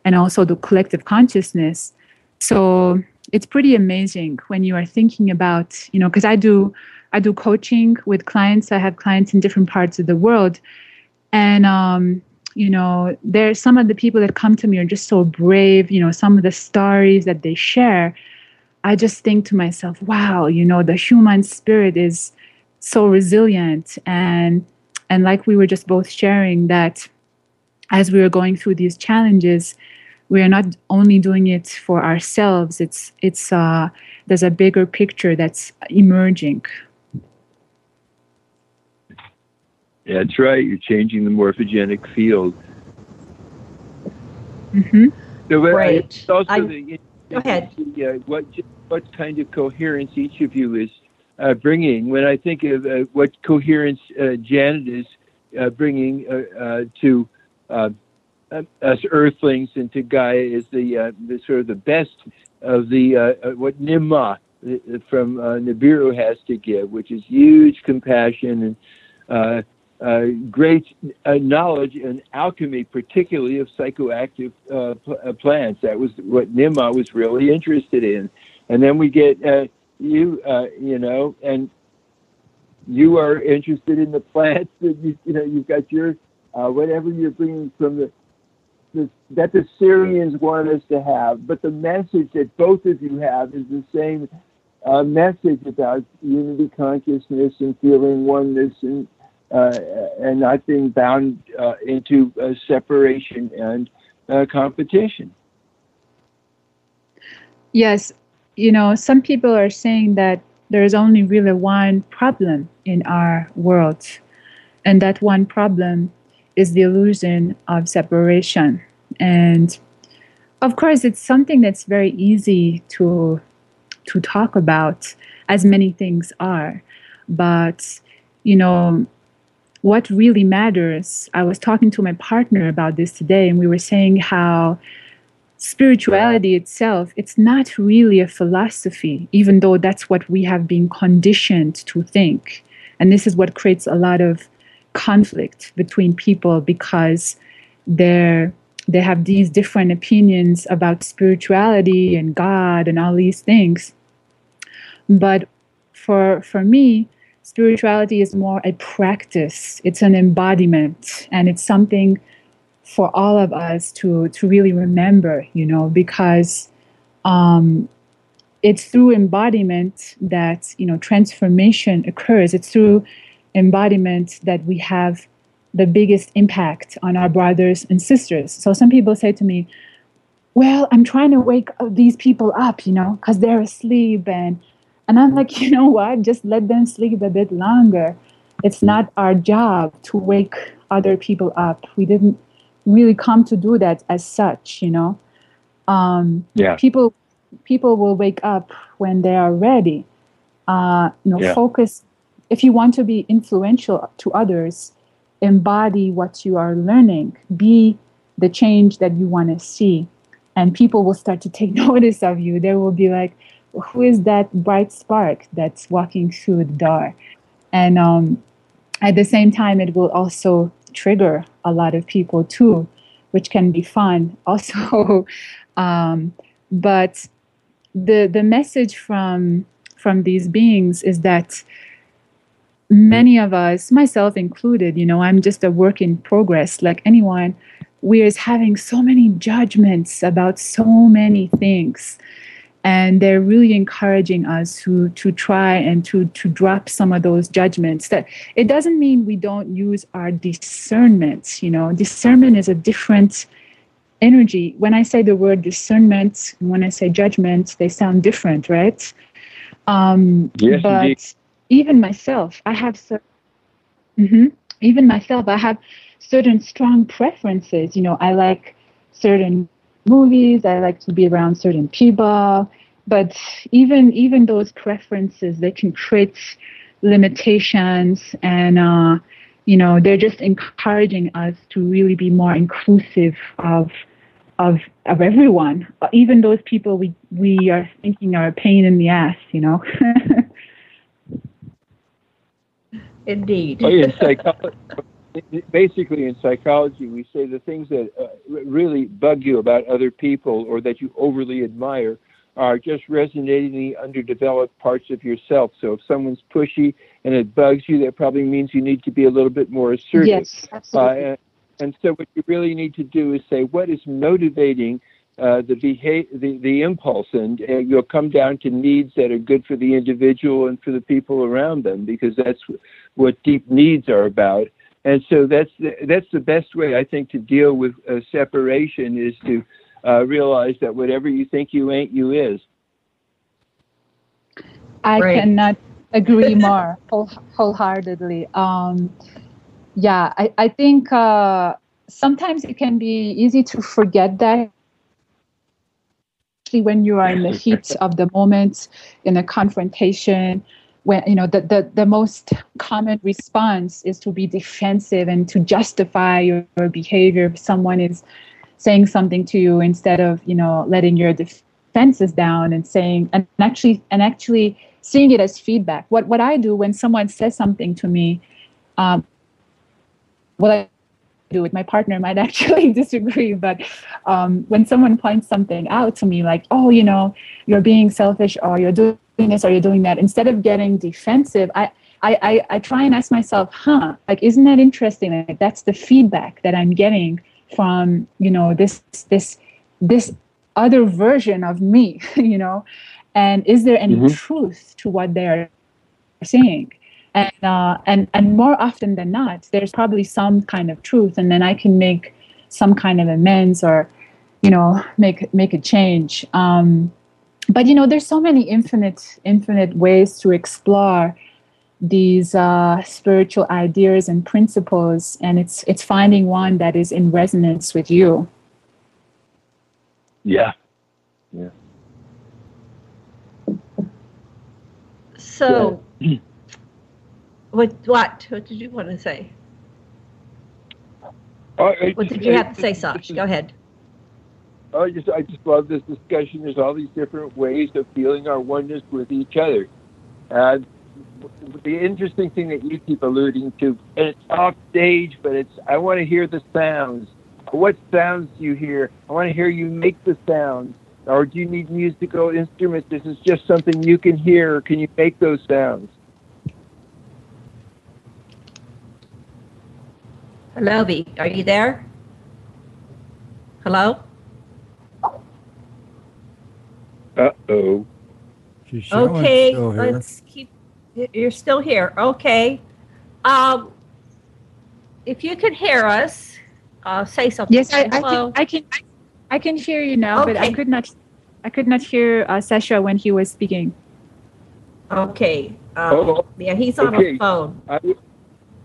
and also the collective consciousness. So it's pretty amazing when you are thinking about, you know, because I do I do coaching with clients. I have clients in different parts of the world, and um, you know, there's some of the people that come to me are just so brave. You know, some of the stories that they share, I just think to myself, wow, you know, the human spirit is so resilient and and like we were just both sharing that as we are going through these challenges we are not only doing it for ourselves it's it's uh, there's a bigger picture that's emerging that's right you're changing the morphogenic field mm-hmm. so, right. also the Go ahead. See, uh, what what kind of coherence each of you is uh, bringing. When I think of uh, what coherence uh, Janet is uh, bringing uh, to us Earthlings and to Gaia is the the sort of the best of the what Ninmah from Nibiru has to give, which is huge compassion and uh, great uh, knowledge and alchemy, particularly of psychoactive uh, pl- uh, plants. That was what Ninmah was really interested in. And then we get uh, you, uh, you know, and you are interested in the plants that you, you know, you've got your whatever you're bringing from the, the that the Sirians want us to have. But the message that both of you have is the same message about unity consciousness and feeling oneness and uh, and not being bound uh, into uh, separation and competition. Yes, you know, some people are saying that there's only really one problem in our world, and that one problem is the illusion of separation. And of course, it's something that's very easy to to talk about, as many things are. But you know, what really matters. I was talking to my partner about this today, and we were saying how spirituality itself it's not really a philosophy even though that's what we have been conditioned to think and this is what creates a lot of conflict between people because they're they have these different opinions about spirituality and god and all these things. But for for me spirituality is more a practice. It's an embodiment and it's something for all of us to to really remember you know because um, it's through embodiment that you know transformation occurs. It's through embodiment that we have the biggest impact on our brothers and sisters so some people say to me well i'm trying to wake these people up you know because they're asleep and and I'm like, you know what? Just let them sleep a bit longer. It's not our job to wake other people up. We didn't really come to do that as such, you know. Um, yeah. People people will wake up when they are ready. Uh, you know, yeah. focus. If you want to be influential to others, embody what you are learning. Be the change that you want to see, and people will start to take notice of you. They will be like, who is that bright spark that's walking through the door? And um, at the same time, it will also trigger a lot of people too, which can be fun also. um, but the the message from from these beings is that many of us, myself included, you know, I'm just a work in progress, like anyone. We're having so many judgments about so many things. And they're really encouraging us to to try and to to drop some of those judgments. That it doesn't mean we don't use our discernment you know. Discernment is a different energy. When i say the word discernment when i say judgment they sound different right? Um yes, but indeed. Even myself i have certain mm-hmm, even myself i have certain strong preferences you know i like certain movies. I like to be around certain people. But even even those preferences, they can create limitations, and uh, you know they're just encouraging us to really be more inclusive of of of everyone, even those people we we are thinking are a pain in the ass. You know. Indeed. Oh, yeah, psychology, basically in psychology we say the things that uh, really bug you about other people or that you overly admire are just resonating the underdeveloped parts of yourself so if someone's pushy and it bugs you that probably means you need to be a little bit more assertive yes absolutely. Uh, and, and so what you really need to do is say what is motivating uh, the, behavior, the the impulse, and uh, you'll come down to needs that are good for the individual and for the people around them, because that's what deep needs are about and so that's the, that's the best way I think to deal with uh, separation is to uh, realize that whatever you think you ain't, you is. I right. cannot agree more whole, wholeheartedly. Um, yeah, I, I think uh, sometimes it can be easy to forget that especially when you are in the heat of the moment, in a confrontation. When you know the, the the most common response is to be defensive and to justify your, your behavior if someone is saying something to you instead of you know letting your defenses down and saying and actually and actually seeing it as feedback. What what I do when someone says something to me, um, what I do with my partner might actually disagree, but um, when someone points something out to me, like, oh, you know, you're being selfish, or you're doing this, or you're doing that, instead of getting defensive, I I, I, I try and ask myself, huh, like, isn't that interesting? Like, that's the feedback that I'm getting from, you know, this, this, this other version of me, you know, and is there any mm-hmm. truth to what they're saying? And uh, and and more often than not, there's probably some kind of truth, and then I can make some kind of amends or, you know, make make a change. Um, but you know, there's so many infinite infinite ways to explore these uh, spiritual ideas and principles, and it's it's finding one that is in resonance with you. Yeah, yeah. So. Yeah. What? What? What did you want to say? Uh, what did you have to say, Sash? Go ahead. I just, I just love this discussion. There's all these different ways of feeling our oneness with each other. And the interesting thing that you keep alluding to, and it's off stage, but it's, I want to hear the sounds. What sounds do you hear? I want to hear you make the sounds. Or do you need musical instruments? This is just something you can hear. Can you make those sounds? Hello, V. Are you there? Hello? Uh oh. Okay, let's keep. You're still here. Okay. Um, if you could hear us, uh, say something. Yes, I, I can. I can. I can hear you now, okay. but I could not. I could not hear uh, Sasha when he was speaking. Okay. Um, oh, yeah, he's on okay. a phone. I,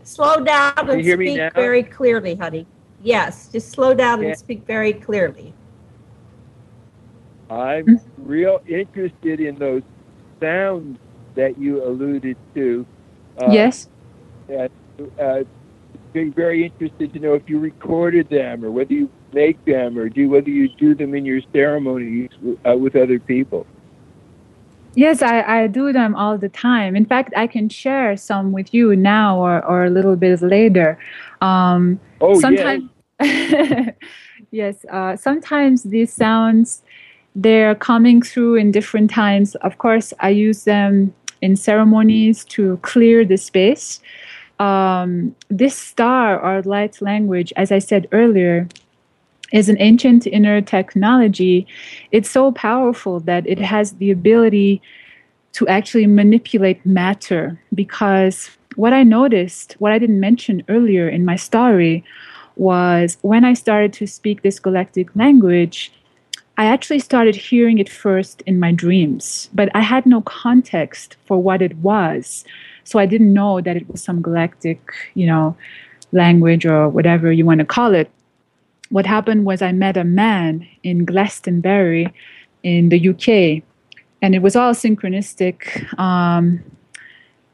Slow down and speak very clearly, honey. Yes, just slow down and speak very clearly. I'm real interested in those sounds that you alluded to. Uh, yes. And, uh, be very interested to know if you recorded them or whether you make them or do whether you do them in your ceremonies uh, with other people. Yes, I, I do them all the time. In fact, I can share some with you now or, or a little bit later. Um, oh, sometimes, yeah. yes, uh, sometimes these sounds, they're coming through in different times. Of course, I use them in ceremonies to clear the space. Um, this star or light language, as I said earlier, is an ancient inner technology. It's so powerful that it has the ability to actually manipulate matter. Because what I noticed, what I didn't mention earlier in my story, was when I started to speak this galactic language, I actually started hearing it first in my dreams, but I had no context for what it was. So I didn't know that it was some galactic, you know, language or whatever you want to call it what happened was I met a man in Glastonbury in the UK, and it was all synchronistic. Um,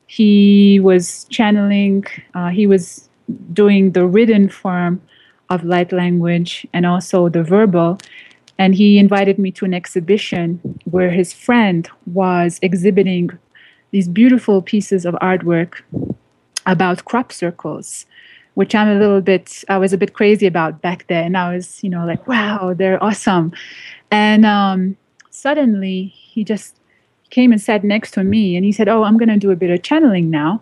he was channeling, uh, he was doing the written form of light language and also the verbal. And he invited me to an exhibition where his friend was exhibiting these beautiful pieces of artwork about crop circles which I'm a little bit, I was a bit crazy about back then. I was, you know, like, wow, they're awesome. And um, suddenly he just came and sat next to me and he said, Oh, I'm going to do a bit of channeling now.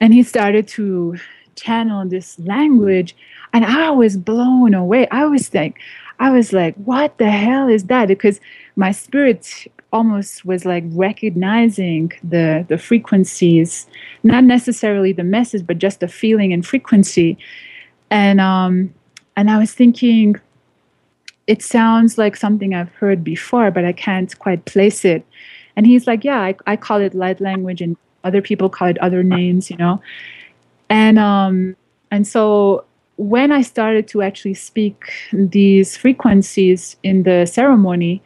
And he started to channel this language. And I was blown away. I was like, I was like, what the hell is that? Because my spirit almost was like recognizing the the frequencies not necessarily the message but just the feeling and frequency. And um and i was thinking it sounds like something i've heard before but i can't quite place it. And he's like yeah i, I call it light language and other people call it other names you know? And um and so when i started to actually speak these frequencies in the ceremony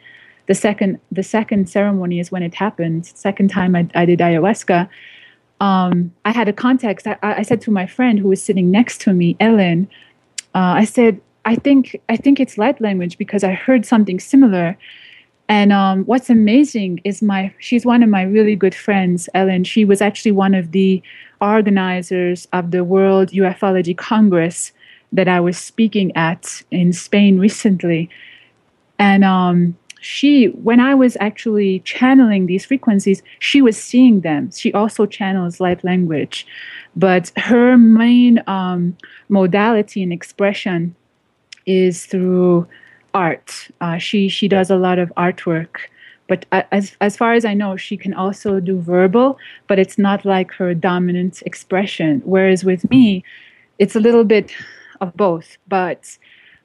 the second the second ceremony is when it happened. Second time I, I did ayahuasca. Um, I had a context. I, I, said to my friend who was sitting next to me, Ellen. Uh, I said, I think I think it's light language because I heard something similar. And um, what's amazing is my she's one of my really good friends, Ellen. She was actually one of the organizers of the World UFOlogy Congress that I was speaking at in Spain recently. And um, she, when I was actually channeling these frequencies, she was seeing them. She also channels light language. But her main um, modality and expression is through art. Uh, she she does a lot of artwork, but as as far as I know, she can also do verbal, but it's not like her dominant expression. Whereas with me, it's a little bit of both. But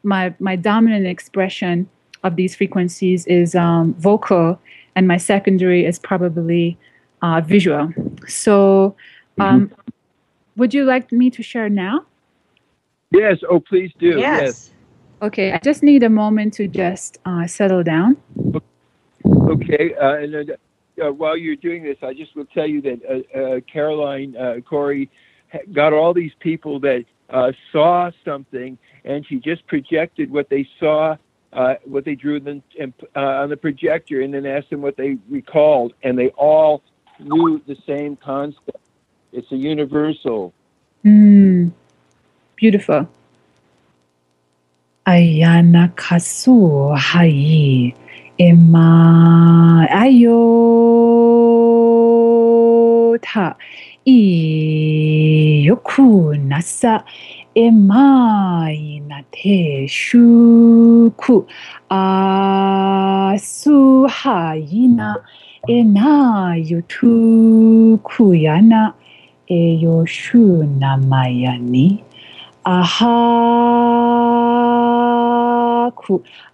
my my dominant expression of these frequencies is um, vocal, and my secondary is probably uh, visual. So, um, mm-hmm. would you like me to share now? Yes. Oh, please do. Yes. yes. Okay, I just need a moment to just uh, settle down. Okay, uh, and uh, uh while you're doing this, I just will tell you that uh, uh, Caroline Cory got all these people that saw something, and she just projected what they saw, what they drew them on the projector, and then asked them what they recalled, and they all knew the same concept. It's a universal. Mm, beautiful. Ayana kasu hai ema ayota i yoku nasa ema inate shuku asu hayina ena yutu yana eyoshu namayani ahaku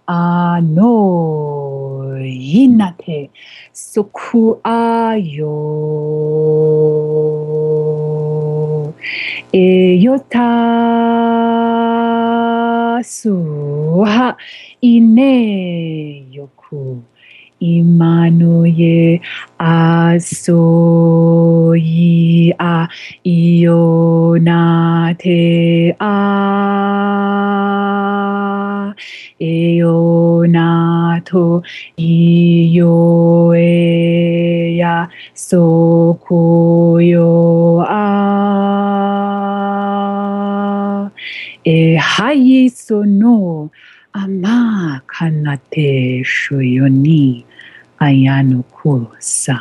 ano inate suku ayo Eh, eyota suha ine yoku Immanuye asoyi a ionate a eonato ioea sokuyo a hai sono ama kanate shuyoni ayano kusa.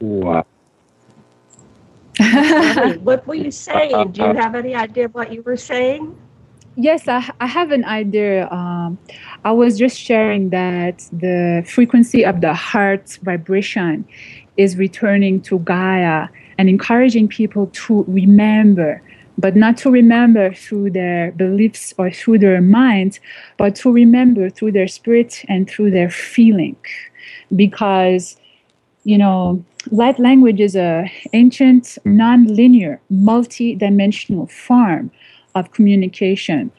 Wow. what were you saying? Do you uh, uh, uh, have any idea what you were saying? Yes, I, I have an idea. Um, I was just sharing that the frequency of the heart vibration is returning to Gaia and encouraging people to remember but not to remember through their beliefs or through their minds, but to remember through their spirit and through their feeling. Because, you know, light language is a ancient, non-linear, multi-dimensional form of communication.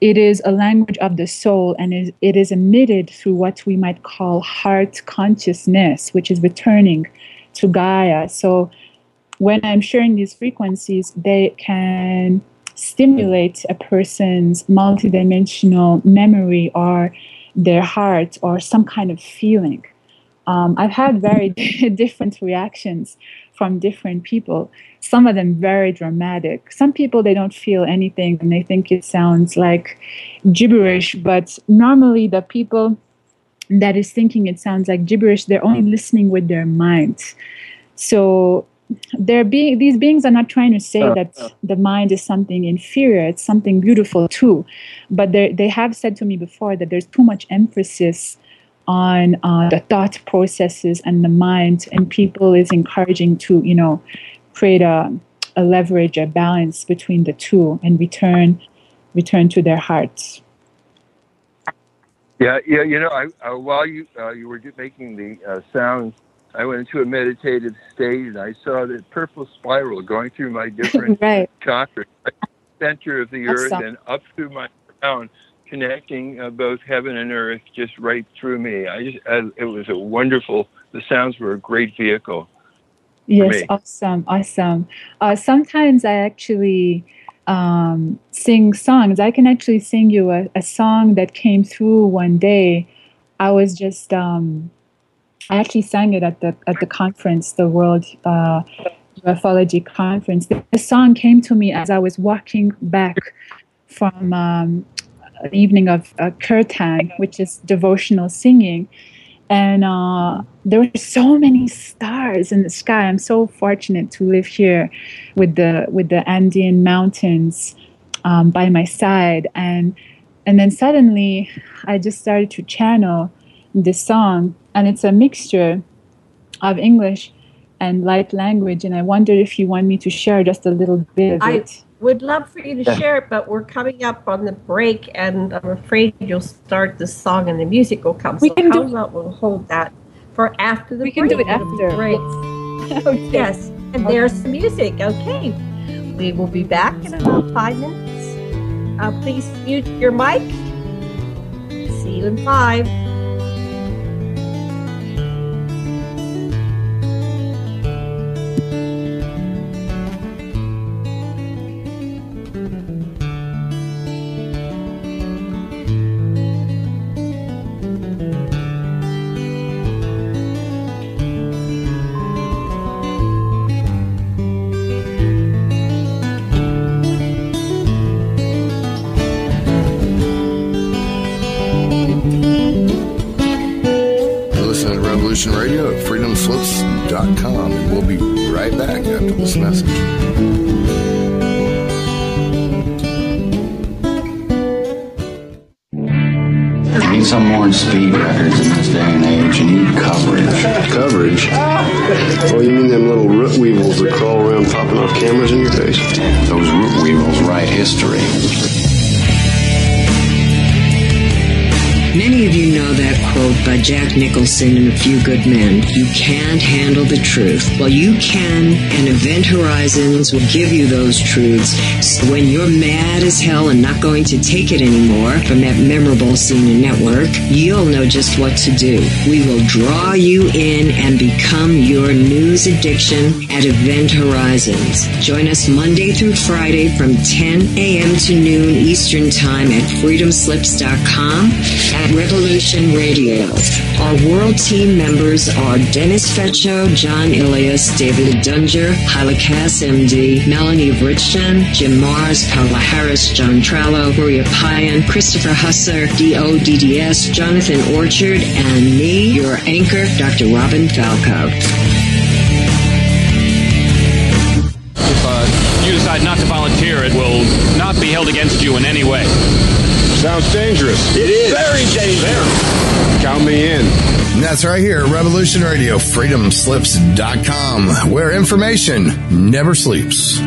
It is a language of the soul and it is emitted through what we might call heart consciousness, which is returning to Gaia. So when I'm sharing these frequencies, they can stimulate a person's multidimensional memory or their heart or some kind of feeling. Um, I've had very different reactions from different people. Some of them very dramatic. Some people they don't feel anything and they think it sounds like gibberish. But normally, the people that is thinking it sounds like gibberish, they're only listening with their minds. So they're being these beings are not trying to say uh, that uh. the mind is something inferior it's something beautiful too but they have said to me before that there's too much emphasis on uh, the thought processes and the mind and people is encouraging to you know create a, a leverage a balance between the two and return return to their hearts yeah yeah you know I, uh, while you uh, you were making the uh, sounds I went into a meditative state and I saw the purple spiral going through my different right. chakras, center of the That's earth and up through my crown, connecting uh, both heaven and earth just right through me. I just, I, it was a wonderful. The sounds were a great vehicle. Yes, me. awesome, awesome. Uh, sometimes I actually um, sing songs. I can actually sing you a, a song that came through one day. I was just, um, I actually sang it at the at the conference, the World uh, UFOlogy conference. The, song came to me as I was walking back from um, an evening of uh, kirtan, which is devotional singing, and uh, there were so many stars in the sky. I'm so fortunate to live here with the with the Andean mountains um, by my side, and and then suddenly I just started to channel this song, and it's a mixture of English and light language. And I wonder if you want me to share just a little bit of I it. would love for you to share it, but we're coming up on the break, and I'm afraid you'll start the song and the music will come. We so can how do- about we'll hold that for after the We break? We can do it after. Great. okay. Yes, and there's the music. Okay, we will be back in about five minutes. Uh, please mute your mic. See you in five. Good Men. You can't handle the truth. Well, you can, and Event Horizons will give you those truths. So when you're mad as hell and not going to take it anymore from that memorable senior network, you'll know just what to do. We will draw you in and become your news addiction at Event Horizons. Join us Monday through Friday from 10 a.m. to noon Eastern Time at freedomslips.com at Revolution Radio. Our world team members are Dennis Fetcho, John Ilias, David Dunger, Halakas MD, Melanie Bridgeton, Jim Marrs, Paula Harris, John Trallo, Maria Payan, Christopher Husser, DODDS, Jonathan Orchard, and me, your anchor, Dr. Robin Falco. If uh, you decide not to volunteer, it will not be held against you in any way. Sounds dangerous. It is. Very dangerous. Count me in. And that's right here Revolution Radio, freedomslips.com, where information never sleeps.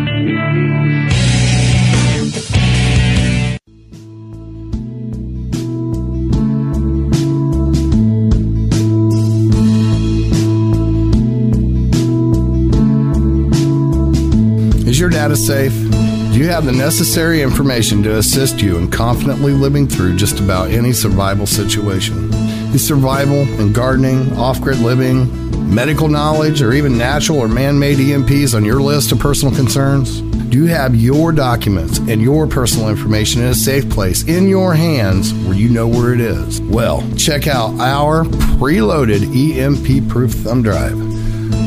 Is your data safe? Do you have the necessary information to assist you in confidently living through just about any survival situation? Is survival and gardening, off grid living, medical knowledge, or even natural or man made EMPs on your list of personal concerns? Do you have your documents and your personal information in a safe place in your hands where you know where it is? Well, check out our preloaded EMP proof thumb drive.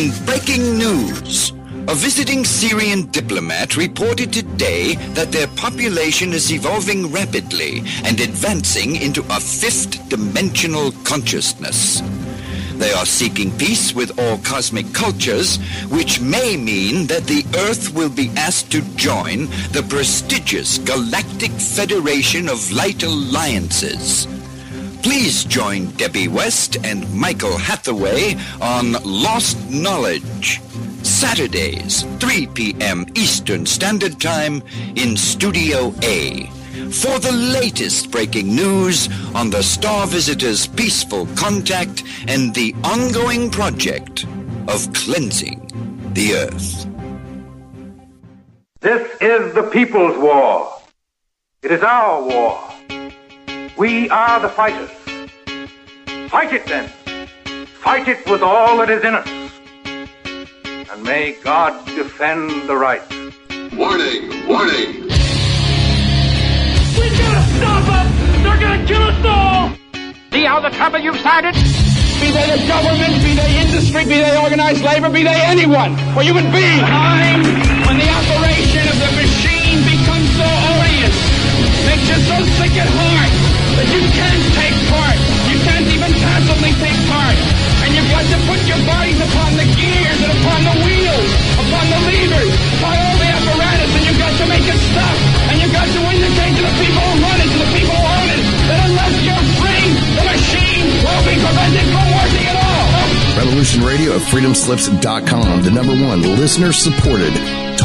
In breaking news, a visiting Sirian diplomat reported today that their population is evolving rapidly and advancing into a fifth dimensional consciousness. They are seeking peace with all cosmic cultures, which may mean that the Earth will be asked to join the prestigious Galactic Federation of Light Alliances. Please join Debbie West and Michael Hathaway on Lost Knowledge. Saturdays, 3 p.m. Eastern Standard Time in Studio A. For the latest breaking news on the Star Visitor's peaceful contact and the ongoing project of cleansing the Earth. This is the people's war. It is our war. We are the fighters. Fight it then. Fight it with all that is in us. And may God defend the right. Warning! Warning! We gotta stop them! They're gonna kill us all! See how the trouble you've started? Be they the government, be they industry, be they organized labor, be they anyone, or human beings. Time when the operation of the machine becomes so odious, makes you so sick at heart that you can't take part. You can't even take part. And you've got to put your bodies upon the gears and upon the wheels, upon the levers, upon all the apparatus, and you've got to make it stop. And you've got to indicate to the people who run it, to the people who own it, that unless you're free, the machine will be prevented from working at all. Revolution Radio at freedomslips.com, the number one listener supported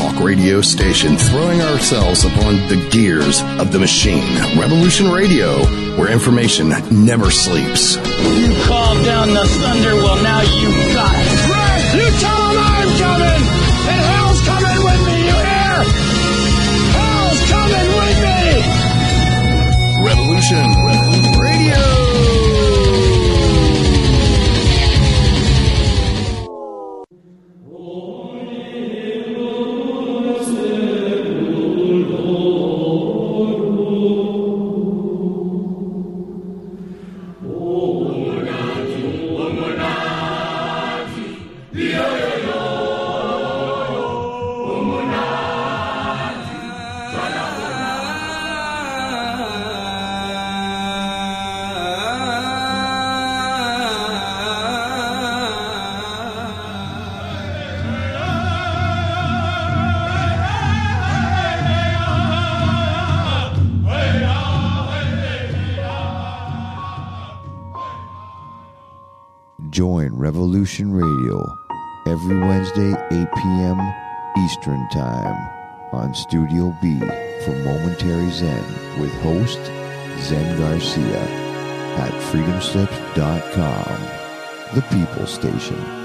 talk radio station, throwing ourselves upon the gears of the machine. Revolution Radio, where information never sleeps. You called down the thunder, well now you got it. Right! You tell them I'm coming! And hell's coming with me, you hear? Hell's coming with me! Revolution Revolution Radio every Wednesday, 8 p.m. Eastern Time on Studio B for Momentary Zen with host Zen Garcia at freedomslips.com, the People Station.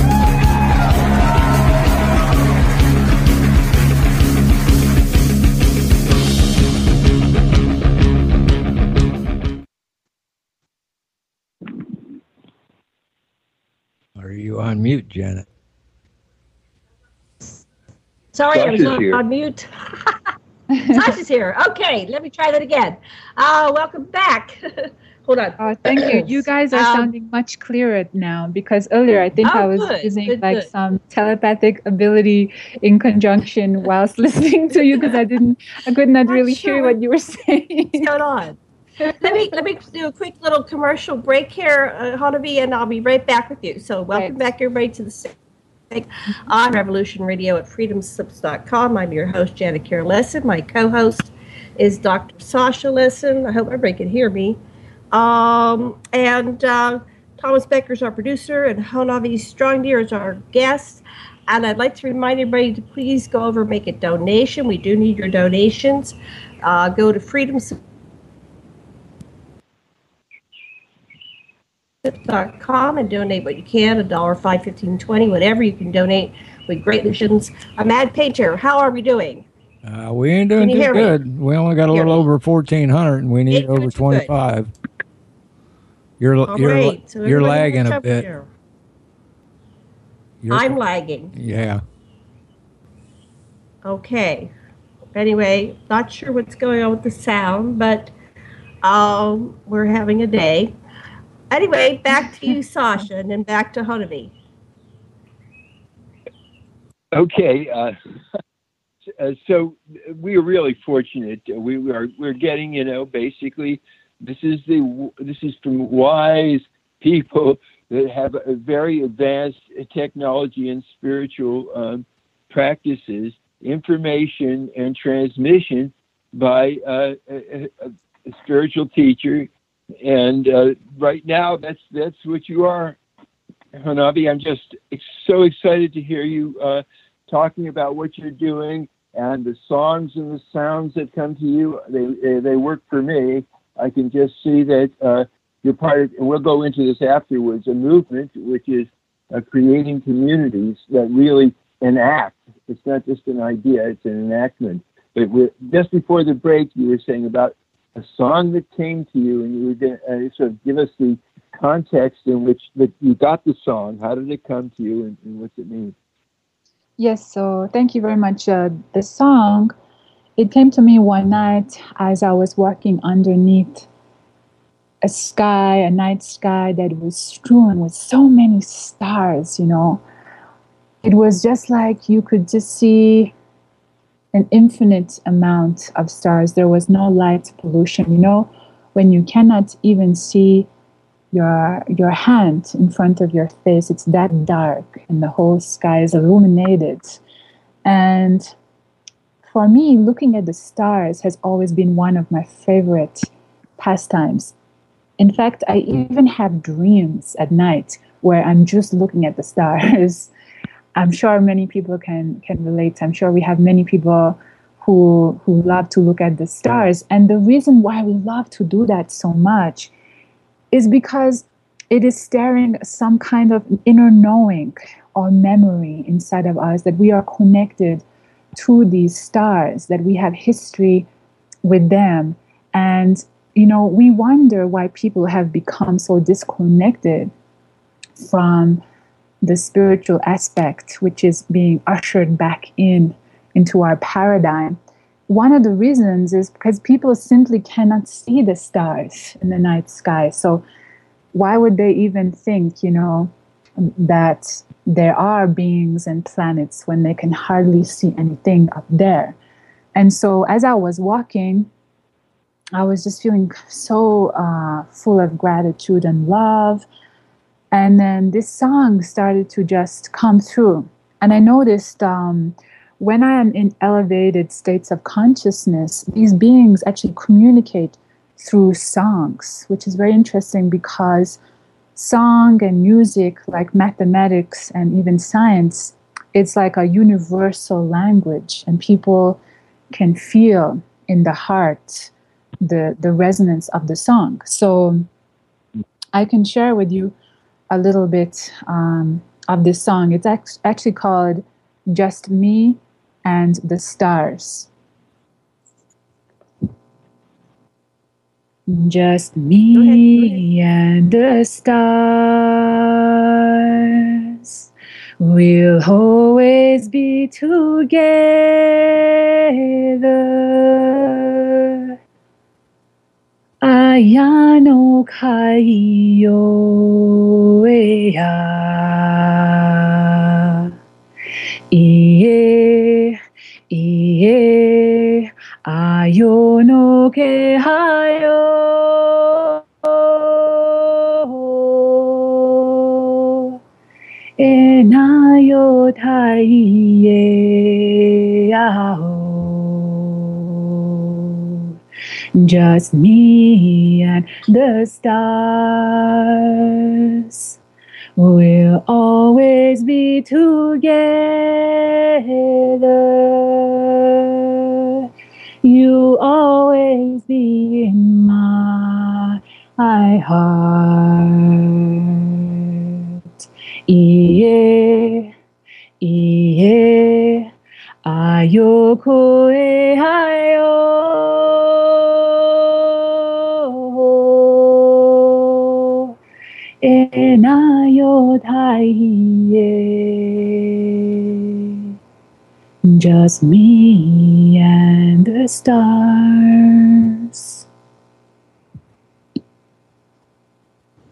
Are you on mute, Janet? Sorry, I was on, on mute. Sasha's here. Okay, let me try that again. Uh, welcome back. Hold on. Oh, thank you. You guys are Um, sounding much clearer now because earlier I think Oh, I was good, using good, like good. some telepathic ability in conjunction whilst listening to you because I didn't, I could not really hear what you were saying. What's going on? Let me let me do a quick little commercial break here, uh, Honovi, and I'll be right back with you. So welcome back everybody to the on Revolution Radio at freedomslips.com. I'm your host, Janet Kira Lessin. My co-host is Dr. Sasha Lessin. I hope everybody can hear me. Um, and uh, Thomas Becker's our producer, and Honovi Strongdeer is our guest. And I'd like to remind everybody to please go over and make a donation. We do need your donations. Uh, go to Freedom and donate what you can a dollar five fifteen twenty whatever you can donate we greatly appreciate a mad painter how are we doing Uh, we ain't doing too hear me? good. We only got a little over fourteen hundred, and we need over doing too good. twenty five. You're All you're right, so you're lagging a bit. You're- i'm lagging yeah. okay anyway not sure what's going on with the sound but um, we're having a day anyway back to you sasha and then back to Honovi. Okay. Uh, uh, so we are really fortunate. We we are we're getting you know basically this is the this is from wise people that have a very advanced technology and spiritual um, practices, information and transmission by uh, a, a spiritual teacher. And uh, right now, that's that's what you are, Honovi. I'm just ex- so excited to hear you uh, talking about what you're doing and the songs and the sounds that come to you. They they work for me. I can just see that uh, you're part of, and we'll go into this afterwards. A movement which is uh, creating communities that really enact. It's not just an idea; it's an enactment. But just before the break, you were saying about a song that came to you, and you were going to uh, sort of give us the context in which that you got the song. How did it come to you, and, and what's it mean? Yes, so thank you very much. Uh, the song, it came to me one night as I was walking underneath a sky, a night sky that was strewn with so many stars, you know. It was just like you could just see an infinite amount of stars. There was no light pollution, you know, when you cannot even see your your hand in front of your face it's that dark and the whole sky is illuminated. And for me looking at the stars has always been one of my favorite pastimes. In fact i even have dreams at night where i'm just looking at the stars i'm sure many people can can relate i'm sure we have many people who who love to look at the stars and the reason why we love to do that so much is because it is stirring some kind of inner knowing or memory inside of us that we are connected to these stars, that we have history with them. And, you know, we wonder why people have become so disconnected from the spiritual aspect, which is being ushered back in into our paradigm. One of the reasons is because people simply cannot see the stars in the night sky. So, why would they even think, you know, that there are beings and planets when they can hardly see anything up there? And so, as I was walking, I was just feeling so uh, full of gratitude and love. And then this song started to just come through. And I noticed um, when I am in elevated states of consciousness, these beings actually communicate through songs, which is very interesting because song and music, like mathematics and even science, it's like a universal language, and people can feel in the heart the, the resonance of the song. So I can share with you a little bit um, of this song. It's act- actually called Just Me and the Stars. Just me and the stars we'll always be together. Ayano kaiyo ea. Iye, iye, ayono ke hayo. Enayo taiye aho. Just me and the stars will always be together. You'll always be in my heart. Iye, iye, ayoko e hayo. Enayo taiye. Just me and the stars.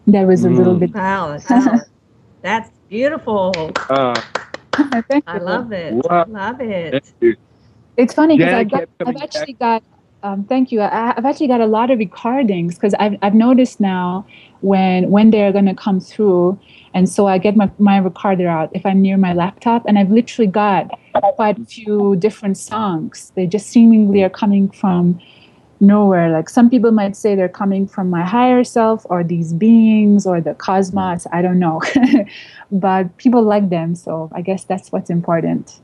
That was a little bit. Wow, wow. that's beautiful. Uh, Thank I love it. Wow. Love it. It's funny because Janet I've, I've coming actually got, um, thank you. I, I've actually got a lot of recordings because I've, I've noticed now when when they're going to come through. And so I get my, my recorder out if I'm near my laptop, and I've literally got quite a few different songs. They just seemingly are coming from nowhere. Like some people might say they're coming from my higher self or these beings or the cosmos. I don't know. but people like them. So I guess that's what's important.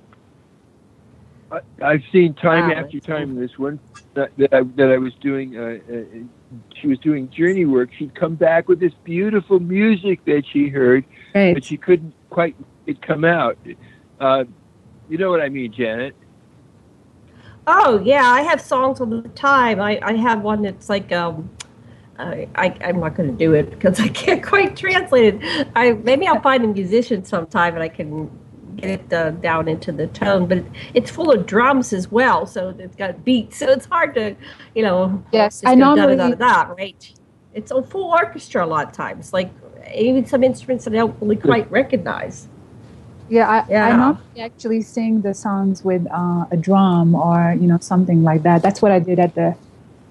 I- I've seen time Wow, after time this one that, that I that I was doing. Uh, uh, she was doing journey work. She'd come back with this beautiful music that she heard, Right. but she couldn't quite it come out. Uh, you know what I mean, Janet? Oh yeah, I have songs all the time. I, I have one that's like um, I, I I'm not going to do it because I can't quite translate it. I maybe I'll find a musician sometime and I can get it uh, down into the tone. But it's full of drums as well, so it's got beats. So it's hard to, you know. Yes, just I go da, da, normally- da, da, right. It's a full orchestra a lot of times, like even some instruments that I don't really quite recognize. Yeah, I, I Yeah. normally actually sing the songs with uh, a drum or you know something like that. That's what I did at the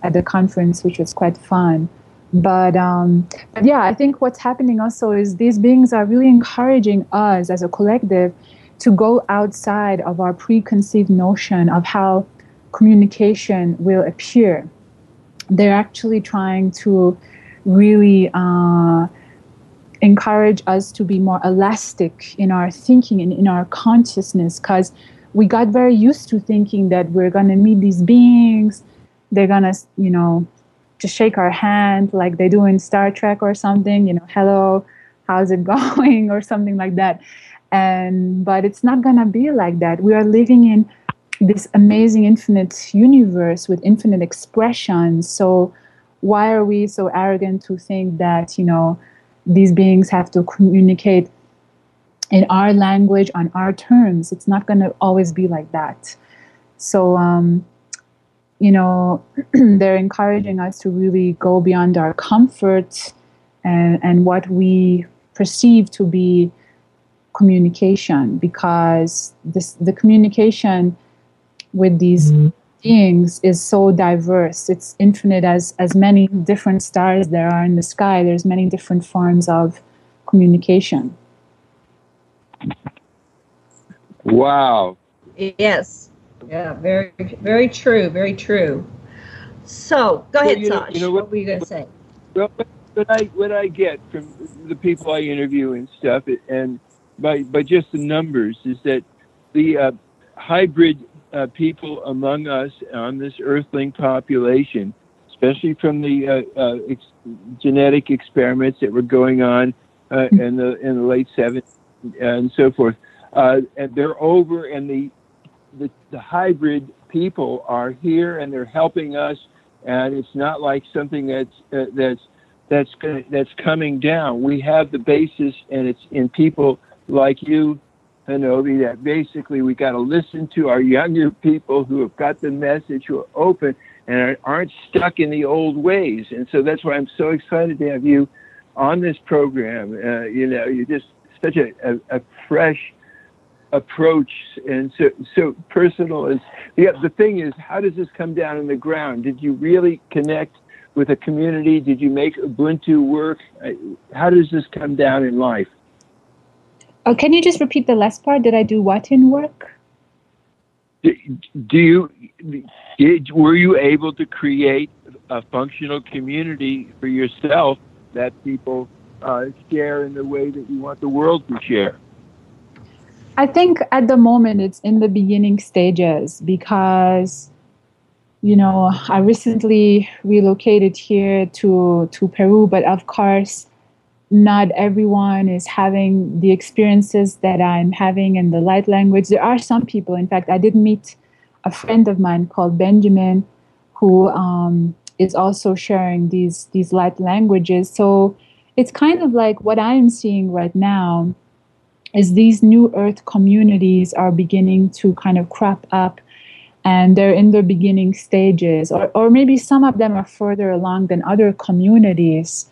at the conference, which was quite fun. But um, but yeah, I think what's happening also is these beings are really encouraging us as a collective to go outside of our preconceived notion of how communication will appear. They're actually trying to really uh, encourage us to be more elastic in our thinking and in our consciousness because we got very used to thinking that we're going to meet these beings they're going to you know just shake our hand like they do in star trek or something you know hello how's it going? or something like that. And but it's not going to be like that. We are living in this amazing infinite universe with infinite expressions. So why are we so arrogant to think that you know these beings have to communicate in our language on our terms? It's not going to always be like that. So um, you know they're encouraging us to really go beyond our comfort and, and what we perceive to be communication because this the communication with these mm-hmm. beings is so diverse it's infinite as as many different stars there are in the sky there's many different forms of communication Wow. Yes. Yeah, very, very true. Very true. So, go Well, ahead, you know- Saj. you know what? what- were you going to say? Well, what- what I what I get from the people I interview and stuff, and by by just the numbers, is that the uh, hybrid uh, people among us on this Earthling population, especially from the uh, uh, ex- genetic experiments that were going on uh, in the in the late '70s and so forth, uh, and they're over, and the the, hybrid people are here and they're helping us and it's not like something that's uh, that's that's that's coming down. We have the basis and it's in people like you Honovi that basically we got to listen to our younger people who have got the message who are open and are, aren't stuck in the old ways. And so that's why I'm so excited to have you on this program. Uh, you know you're just such a, a, a fresh approach and so so personal is yeah the thing is how does this come down on the ground? Did you really connect with a community? Did you make ubuntu work? How does this come down in life? Oh can you just repeat the last part? Did i do what in work? Do you did, were you able to create a functional community for yourself that people uh, share in the way that you want the world to share I think at the moment it's in the beginning stages because you know I recently relocated here to to Peru, but of course not everyone is having the experiences that I'm having in the light language. There are some people, in fact, I did meet a friend of mine called Benjamin, who um, is also sharing these these light languages. So it's kind of like what I'm seeing right now is these new earth communities are beginning to kind of crop up and they're in their beginning stages or, or maybe some of them are further along than other communities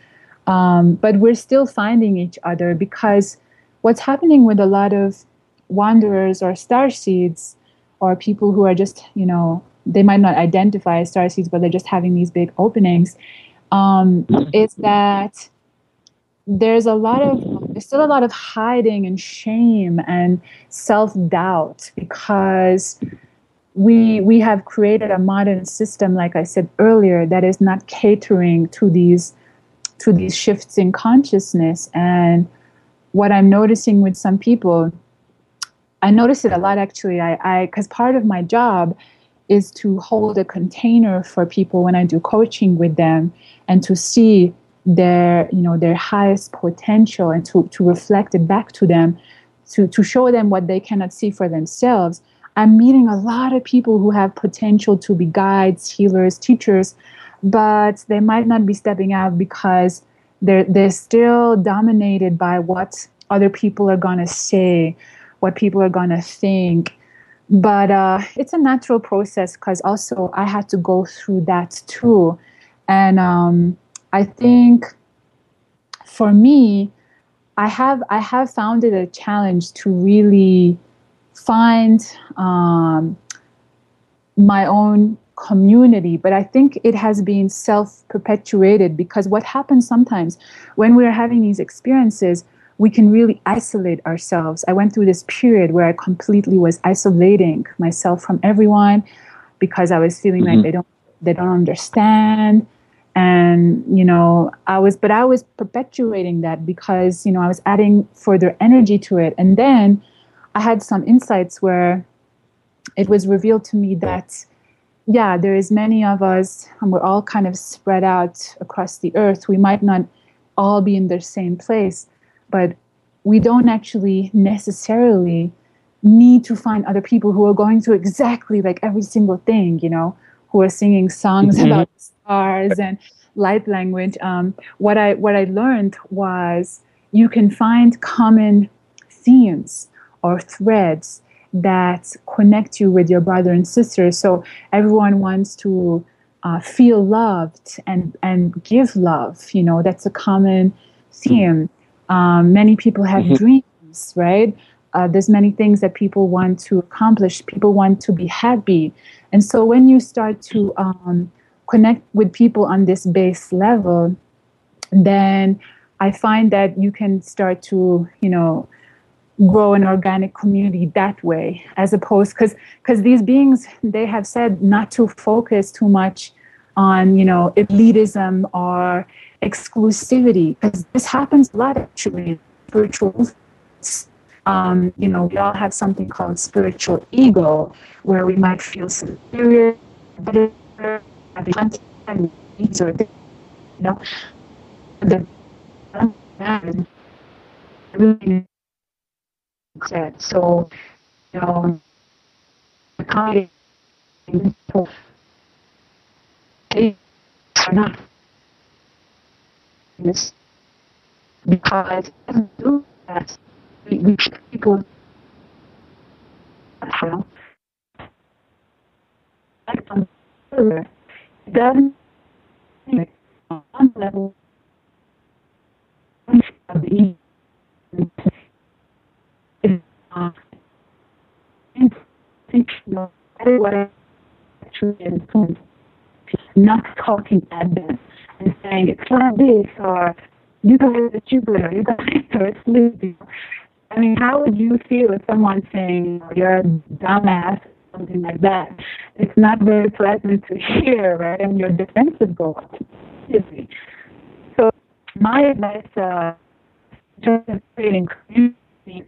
um, but we're still finding each other because what's happening with a lot of wanderers or star seeds or people who are just you know they might not identify as star seeds but they're just having these big openings um, is that there's a lot of there's still a lot of hiding and shame and self-doubt because we we have created a modern system like i said earlier that is not catering to these to these shifts in consciousness. And what i'm noticing with some people i notice it a lot actually. I because part of my job is to hold a container for people when i do coaching with them and to see their you know their highest potential and to, to reflect it back to them to, to show them what they cannot see for themselves i'm meeting a lot of people who have potential to be guides healers teachers but they might not be stepping out because they're they're still dominated by what other people are going to say what people are going to think. But uh, it's a natural process because also i had to go through that too. And um, I think for me, I have I have found it a challenge to really find um, my own community, but I think it has been self perpetuated because what happens sometimes when we're having these experiences, we can really isolate ourselves. I went through this period where I completely was isolating myself from everyone because I was feeling mm-hmm. like they don't they don't understand and you know i was but i was perpetuating that because you know i was adding further energy to it. And then i had some insights where it was revealed to me that yeah there is many of us and we're all kind of spread out across the earth. We might not all be in the same place but we don't actually necessarily need to find other people who are going through exactly like every single thing you know who are singing songs mm-hmm. about stars and light language. Um, what I what I learned was you can find common themes or threads that connect you with your brother and sister. So everyone wants to uh, feel loved and and give love. You know that's a common theme. Um, many people have mm-hmm. dreams, right? Uh, there's many things that people want to accomplish. People want to be happy. And so when you start to um, connect with people on this base level, then I find that you can start to, you know, grow an organic community that way, as opposed because because these beings they have said not to focus too much on you know elitism or exclusivity because this happens a lot actually in spiritual um, you know, we all have something called spiritual ego, where we might feel superior, better, having needs or you know, the really said. So, you know, accommodating people are not because do that which people have on further doesn't on level not talking at them and saying it's like this or you guys are Jupiter, you guys are sleepy. I mean, how would you feel if someone saying you're a dumbass, something like that? It's not very pleasant to hear, right? And your defensive goes So my advice, uh, just creating community.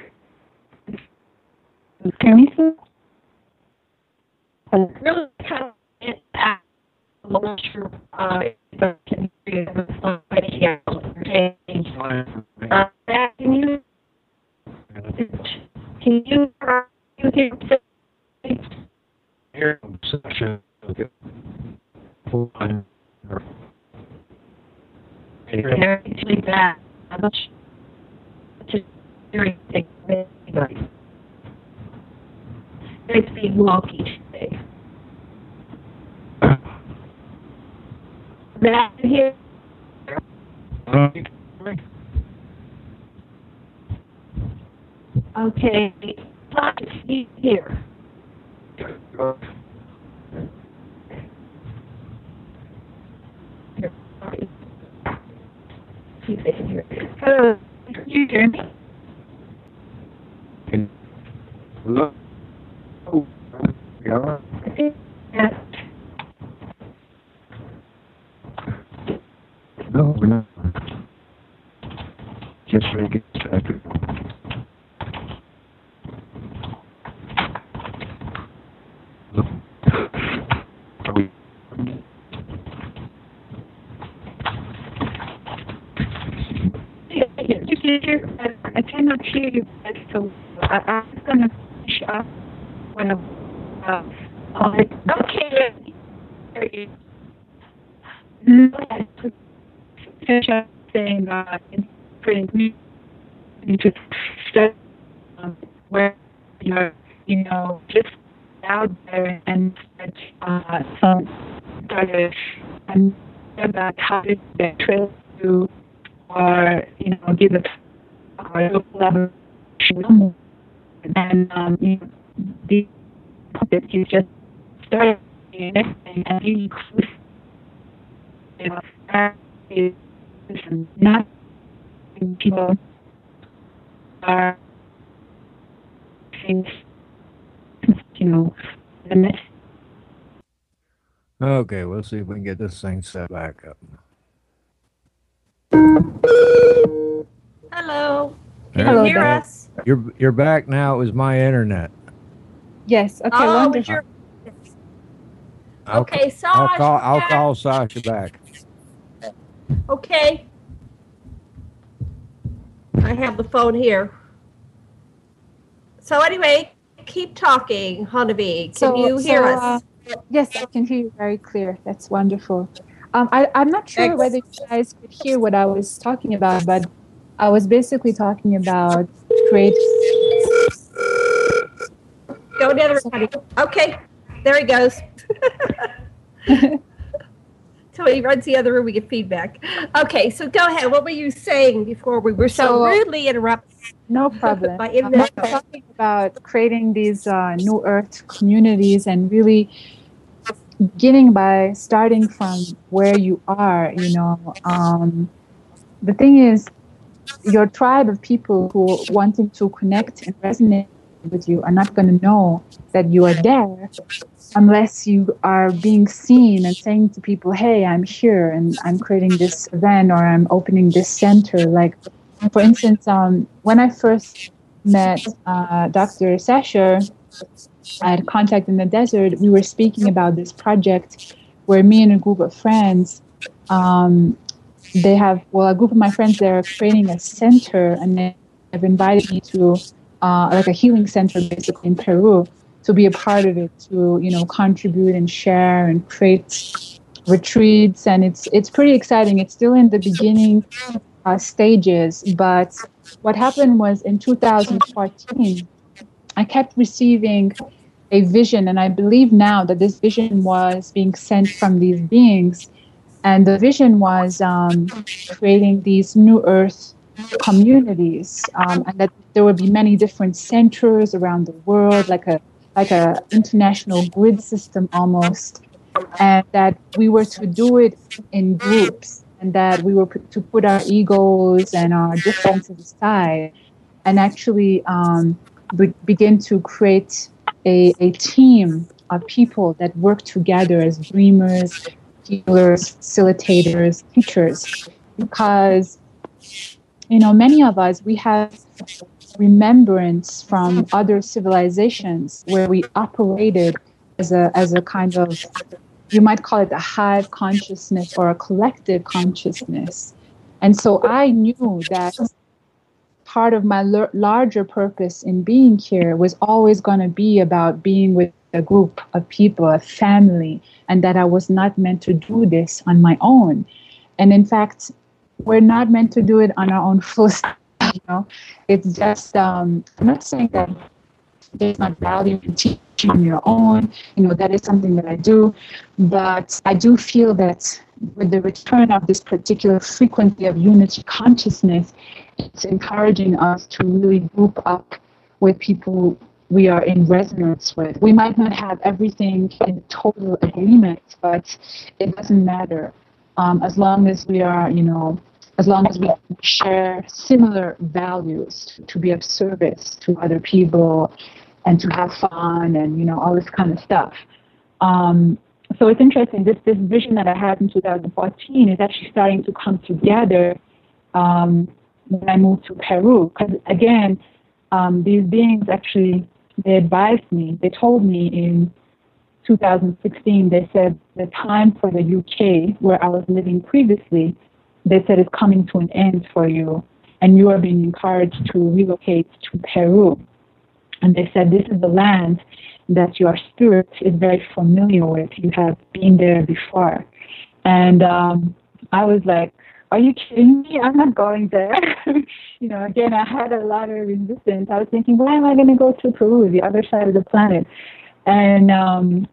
Can you see? Really kind of I'm not sure uh, if I can somebody else change you, you hear me? Here, session. Okay. Fine. Actually, that I'm not sure to do anything with anybody. It's being wonky today. That here. Okay, here. Hello, can you hear me? Oh, yeah. No, we're not. Just get started. Are we? You can hear, I hear you, guys, so I, I'm gonna finish up when I, uh, uh, okay. Finish up saying, uh, in me into um, where you're, you know, just out there and uh, some of um, about how to get trail to or you know give a and um the that you just start doing everything and you is not people are things you know the mess Okay, we'll see if we can get this thing set back up. Hello. Can you hear us? You're you're back now. It was my internet. yes okay oh, wonderful was your I'll, Okay, I'll Sasha, call. I'll call Sasha back. okay? I have the phone here. So anyway, keep talking, Honovi. Can So- you hear so, us? uh, yes, I can hear you very clear. That's wonderful. Um, I, I'm not sure Ex- whether you guys could hear what I was talking about, but I was basically talking about create. Go the other way. Okay, there he goes. So he runs the other room, we get feedback. Okay, so go ahead. What were you saying before we were so, So, uh, rudely interrupted? No problem. By internet. I'm talking about creating these uh, new earth communities and really beginning by starting from where you are. You know, um, the thing is, your tribe of people who wanting to connect and resonate with you are not going to know that you are there unless you are being seen and saying to people, "Hey, I'm here and I'm creating this event or I'm opening this center." Like, for instance, um, when I first met uh, Dr. Sasha at Contact in the Desert, we were speaking about this project where me and a group of friends, um, they have, well, a group of my friends, they're creating a center and they have invited me to uh, like a healing center basically in Peru to be a part of it, to, you know, contribute and share and create retreats. And it's, it's pretty exciting. It's still in the beginning uh, stages, but what happened was in 2014, I kept receiving a vision, and I believe now that this vision was being sent from these beings. And the vision was um, creating these new earth communities, um, and that there would be many different centers around the world, like a like a international grid system almost, and that we were to do it in groups, and that we were to put our egos and our differences aside, and actually um, be- begin to create a, a team of people that work together as dreamers, facilitators, teachers, because you know many of us we have remembrance from other civilizations where we operated as a as a kind of you might call it a hive consciousness or a collective consciousness. And so i knew that part of my l- larger purpose in being here was always going to be about being with a group of people, a family, and that I was not meant to do this on my own. And in fact, we're not meant to do it on our own full you know. It's just um, I'm not saying that there's not value in teaching on your own. You know, that is something that I do. But I do feel that with the return of this particular frequency of unity consciousness, it's encouraging us to really group up with people we are in resonance with. We might not have everything in total agreement, but it doesn't matter. Um, as long as we are, you know, as long as we share similar values to, be of service to other people and to have fun and, you know, all this kind of stuff. Um, so it's interesting. This this vision that I had in 2014 is actually starting to come together um, when I moved to Peru. Because again, um, these beings actually they advised me. They told me in 2016. They said the time for the UK, where I was living previously, they said is coming to an end for you, and you are being encouraged to relocate to Peru. And they said this is the land that your spirit is very familiar with. You have been there before. And um, I was like, are you kidding me? I'm not going there. you know, again, I had a lot of resistance. I was thinking, why am I going to go to Peru, the other side of the planet? And um,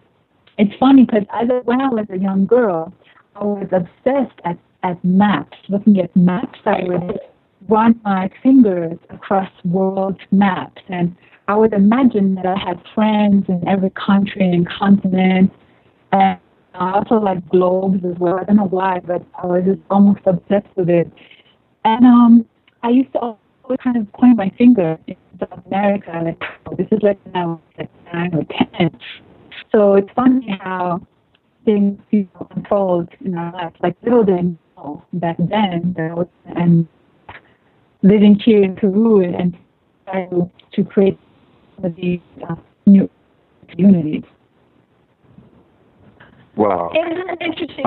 it's funny because when I was a young girl, I was obsessed at, at maps, looking at maps. I would run my fingers across world maps and I would imagine that I had friends in every country and continent, and I also like globes as well. I don't know why, but I was just almost obsessed with it. And um, I used to always kind of point my finger in South America, like, oh, this is like was like nine or ten. So it's funny how things you know, unfold in our lives. Like little did I know back then that I was and living here in Peru and trying to create with these uh, new communities. Wow. Isn't it interesting?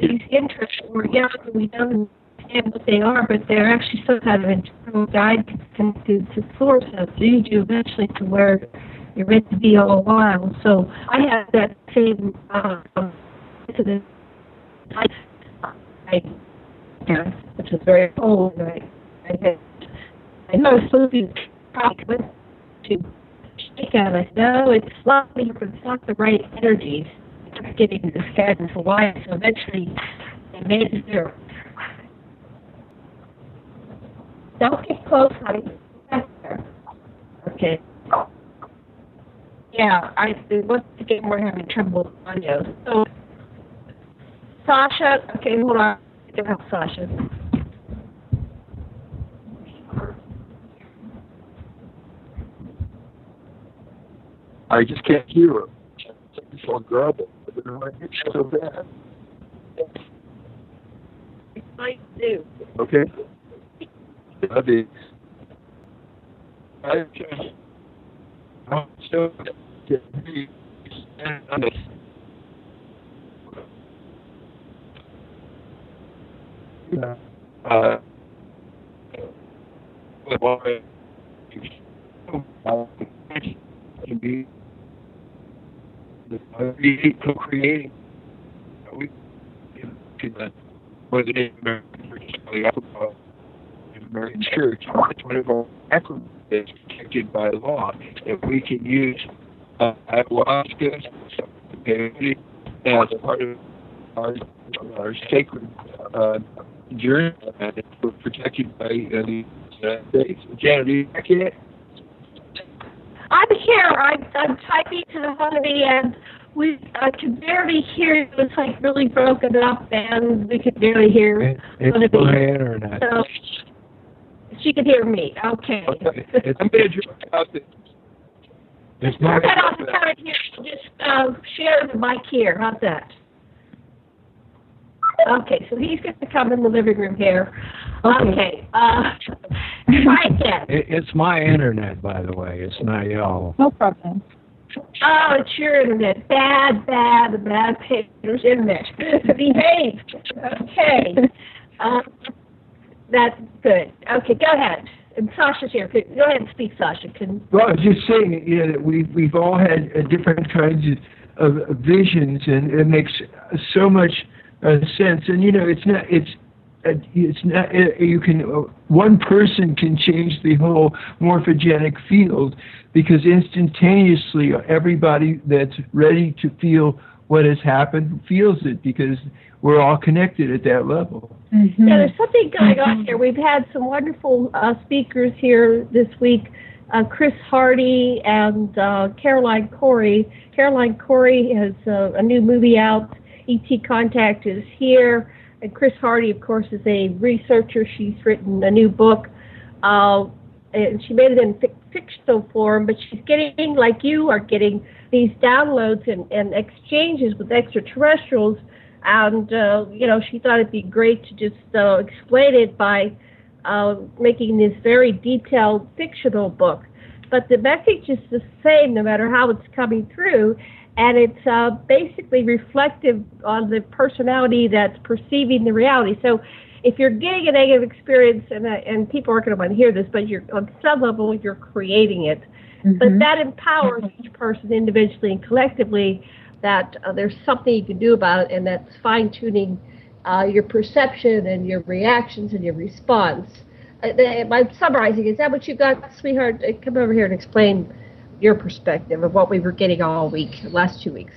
These interests were young and we don't understand what they are, but they're actually some kind of internal guide connected to source that lead you eventually to where you're meant to be all a while. So I have that same uh, incident. I, I, which is very old. I, I, had, I know I was supposed to be to shake out. I no, it's me, but it's not the right energies. I kept getting guidance for why. So eventually, I made it through. Don't get close, honey. Okay. Yeah, I once again we're having trouble with audio. So, Sasha, okay, hold on. Get help, Sasha. I just can't hear her. It's so garbled. So bad. I do. Okay. I mean, I just, I'm so uh, why can be the co-creating. We to the was American Church. One of our acronyms that's protected by law that we can use uh, ayahuasca as part of our our sacred uh, journey we're protected by uh, the United States. Janet, you back yet? I'm here. I'm, I'm typing to the honey, and we I can barely hear you. It's like really broken up, and we can barely hear It, it's my internet. So she can hear me. Okay. It's, I'm going to drop out the it's We're my, cut off the time here. Just uh, share the mic here. How's that? Okay, so he's going to come in the living room here. Okay. Uh, right then. it, it's my internet, by the way. It's not y'all. No problem. Oh, it's your internet. Bad, bad, bad papers internet. Behave. Okay. Um, that's good. Okay, go ahead. and Sasha's here. Go ahead and speak, Sasha. Can Well, I was just saying, you know, that we've we've all had uh, different kinds of, of visions, and it makes so much uh, sense. And you know, it's not it's uh, it's not uh, you can uh, one person can change the whole morphogenic field because instantaneously everybody that's ready to feel what has happened feels it because we're all connected at that level. Yeah, there's something going on here. We've had some wonderful uh, speakers here this week. Uh, Chris Hardy and uh, Caroline Cory. Caroline Cory has uh, a new movie out. ET Contact is here. And Chris Hardy, of course, is a researcher. She's written a new book. Uh, and she made it in fic- fictional form, but she's getting, like you are getting, these downloads and, and exchanges with extraterrestrials and uh, you know she thought it'd be great to just uh, explain it by uh, making this very detailed fictional book. But the message is the same no matter how it's coming through, and it's uh, basically reflective on the personality that's perceiving the reality. So if you're getting a negative experience, and uh, and people aren't going to want to hear this, but you're on some level you're creating it. But that empowers each person individually and collectively that uh, there's something you can do about it, and that's fine tuning uh, your perception and your reactions and your response. Uh, I'm summarizing. Is that what you got, sweetheart? Uh, Come over here and explain your perspective of what we were getting all week, last two weeks.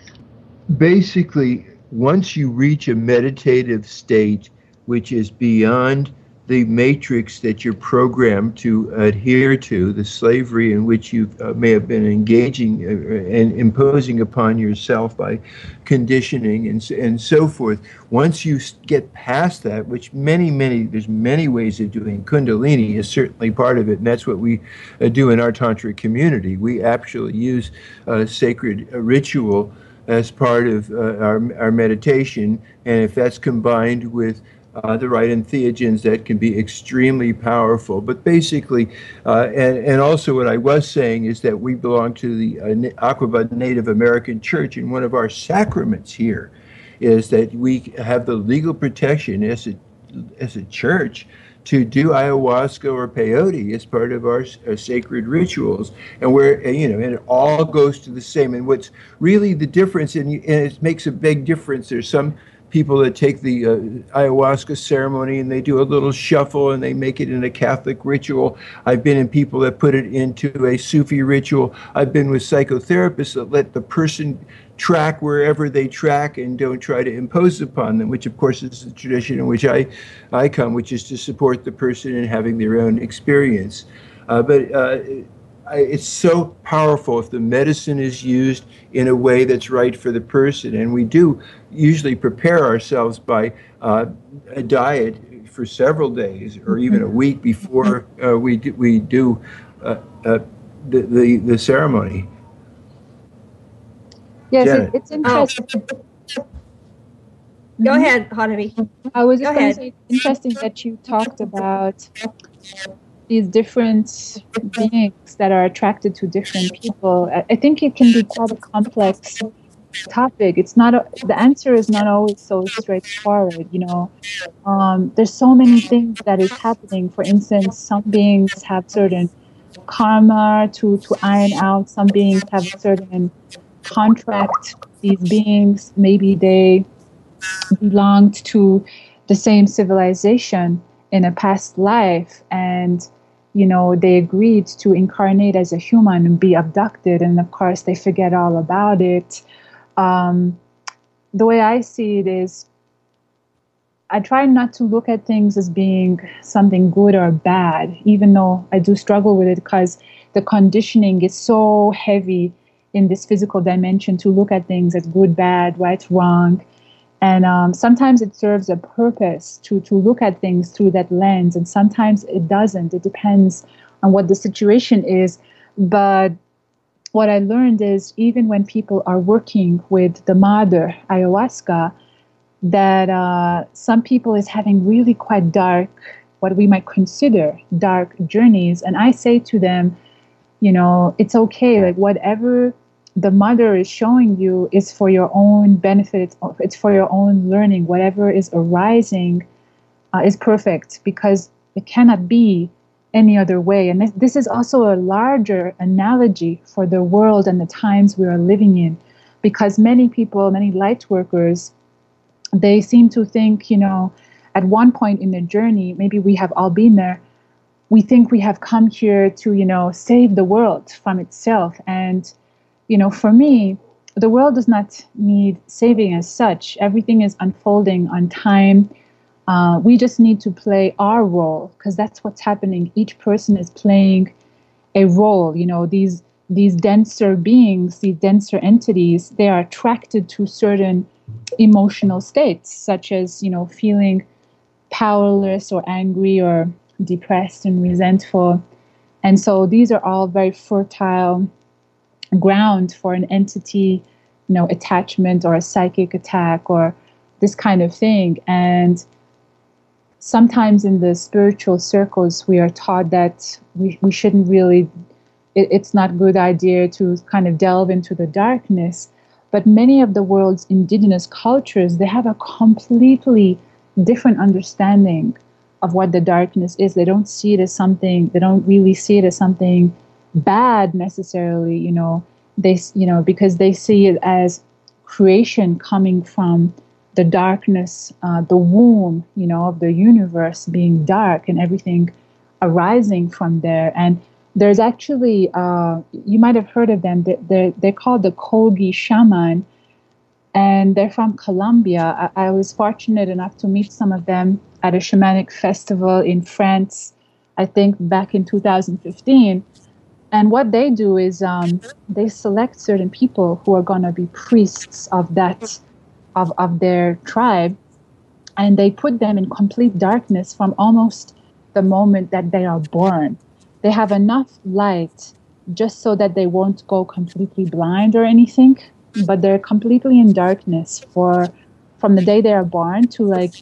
Basically, once you reach a meditative state, which is beyond the matrix that you're programmed to adhere to, the slavery in which you uh, may have been engaging uh, and imposing upon yourself by conditioning and, and so forth. Once you get past that, which many, many, there's many ways of doing. Kundalini is certainly part of it, and that's what we uh, do in our Tantric community. We actually use uh, sacred uh, ritual as part of uh, our, our meditation, and if that's combined with uh, the right entheogens that can be extremely powerful. But basically, uh, and, and also what I was saying is that we belong to the uh, Aquabud Native American Church, and one of our sacraments here is that we have the legal protection as a, as a church to do ayahuasca or peyote as part of our, our sacred rituals, and where you know, and it all goes to the same. And what's really the difference, and, and it makes a big difference. There's some people that take the uh, ayahuasca ceremony and they do a little shuffle and they make it in a Catholic ritual. I've been in people that put it into a Sufi ritual. I've been with psychotherapists that let the person track wherever they track and don't try to impose upon them, which of course is the tradition in which I, I come, which is to support the person in having their own experience. Uh, but uh, it's so powerful if the medicine is used in a way that's right for the person. And we do usually prepare ourselves by uh, a diet for several days or even a week before uh, we do, we do uh, uh, the, the the ceremony. Yes, Janet. it's interesting. Go ahead, Honovi. I was just going ahead. to say it's interesting that you talked about these different beings that are attracted to different people. I, I think it can be quite a complex topic. It's not a, the answer is not always so straightforward. You know, um, there's so many things that is happening. For instance, some beings have certain karma to to iron out. Some beings have a certain contract. These beings maybe they belonged to the same civilization in a past life and you know they agreed to incarnate as a human and be abducted and of course they forget all about it um, the way i see it is i try not to look at things as being something good or bad even though i do struggle with it because the conditioning is so heavy in this physical dimension to look at things as good bad right wrong. And um, sometimes it serves a purpose to to look at things through that lens and sometimes it doesn't. It depends on what the situation is. But what i learned is even when people are working with the mother ayahuasca that uh, some people is having really quite dark what we might consider dark journeys. And i say to them you know it's okay like whatever the mother is showing you is for your own benefit it's for your own learning. Whatever is arising uh, is perfect because it cannot be any other way. And this, this is also a larger analogy for the world and the times we are living in, because many people, many light workers, they seem to think, you know, at one point in the journey, maybe we have all been there, we think we have come here to, you know, save the world from itself. And, you know, for me, the world does not need saving as such. Everything is unfolding on time uh, we just need to play our role because that's what's happening. Each person is playing a role. You know, these these denser beings, these denser entities, they are attracted to certain emotional states, such as you know feeling powerless or angry or depressed and resentful. And so these are all very fertile ground for an entity, you know, attachment or a psychic attack or this kind of thing. And sometimes in the spiritual circles we are taught that we, we shouldn't really it, it's not a good idea to kind of delve into the darkness. But many of the world's indigenous cultures they have a completely different understanding of what the darkness is. They don't see it as something they don't really see it as something bad necessarily you know. They you know because they see it as creation coming from the darkness, uh, the womb, you know, of the universe being dark and everything arising from there. And there's actually, uh, you might have heard of them. They're, they're called the Kogi shaman, and they're from Colombia. I, I was fortunate enough to meet some of them at a shamanic festival in France, I think back in 2015. And what they do is um, they select certain people who are going to be priests of that of, of their tribe and they put them in complete darkness from almost the moment that they are born. They have enough light just so that they won't go completely blind or anything, but they're completely in darkness for from the day they are born to like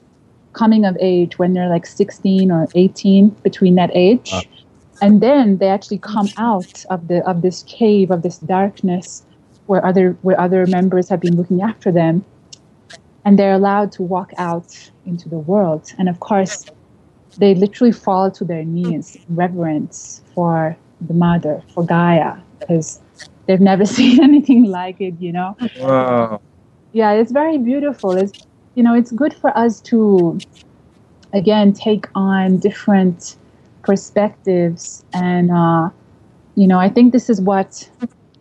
coming of age when they're like 16 or 18 between that age. And then they actually come out of the of this cave of this darkness where other where other members have been looking after them and they're allowed to walk out into the world. And of course, they literally fall to their knees in reverence for the mother, for Gaia, because they've never seen anything like it, you know? Wow. Yeah, it's very beautiful. It's, you know, it's good for us to, again, take on different perspectives. And, uh, you know, I think this is what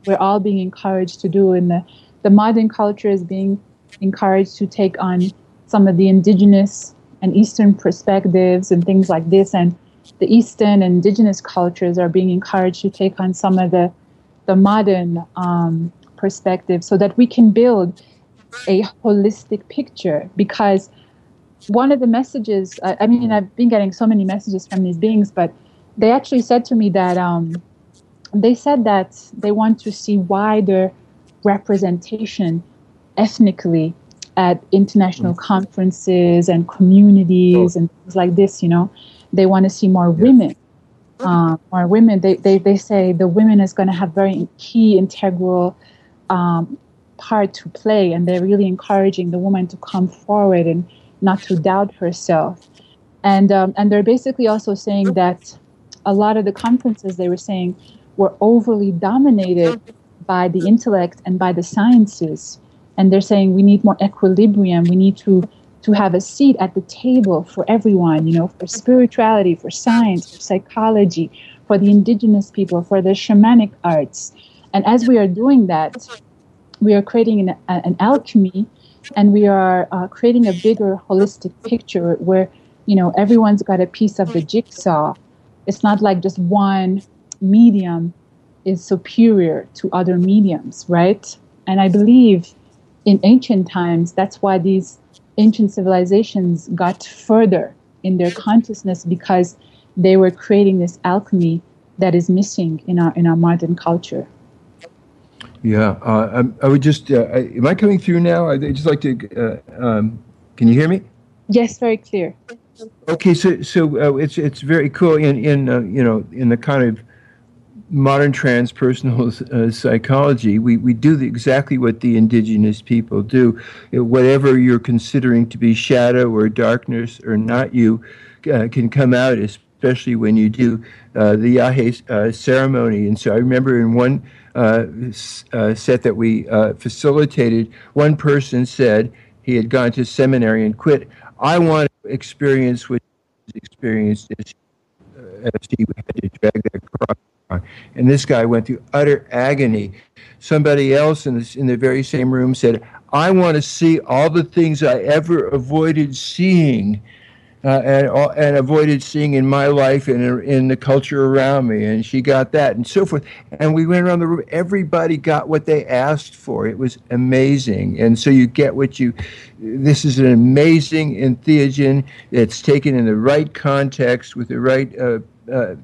we're all being encouraged to do in the, the modern culture is being encouraged to take on some of the indigenous and Eastern perspectives and things like this. And the Eastern and indigenous cultures are being encouraged to take on some of the, the modern um, so that we can build a holistic picture. Because one of the messages, I, I mean, I've been getting so many messages from these beings, but they actually said to me that um, they said that they want to see wider representation ethnically at international mm. conferences and communities oh. and things like this, you know. They want to see more women. Uh, more women. They, they, they say the women is going to have very key integral um, part to play, and they're really encouraging the woman to come forward and not to doubt herself. And um, and they're basically also saying that a lot of the conferences they were saying were overly dominated by the intellect and by the sciences and they're saying we need more equilibrium. We need to to have a seat at the table for everyone you know for spirituality for science for psychology for the indigenous people for the shamanic arts. And as we are doing that we are creating an, an alchemy and we are uh, creating a bigger holistic picture where you know everyone's got a piece of the jigsaw. It's not like just one medium is superior to other mediums right? And i believe in ancient times, that's why these ancient civilizations got further in their consciousness because they were creating this alchemy that is missing in our in our modern culture. Yeah, uh, I, I, would just. Uh, I, am I coming through now? I'd just like to. Uh, um, can you hear me? Yes, very clear. Okay, so so uh, it's it's very cool in in uh, you know in the kind of modern transpersonal uh, psychology, we, we do the, exactly what the indigenous people do. Whatever you're considering to be shadow or darkness or not you uh, can come out especially when you do uh, the Yahe uh, ceremony. And so I remember in one uh, uh, set that we facilitated, one person said he had gone to seminary and quit. I want to experience what experienced as, as he had to drag that cross. And this guy went through utter agony. Somebody else in, this, in the very same room said, I want to see all the things I ever avoided seeing uh, and, and avoided seeing in my life and in the culture around me. And she got that and so forth. And we went around the room. Everybody got what they asked for. It was amazing. And so you get what you, this is an amazing entheogen. It's taken in the right context with the right uh, uh,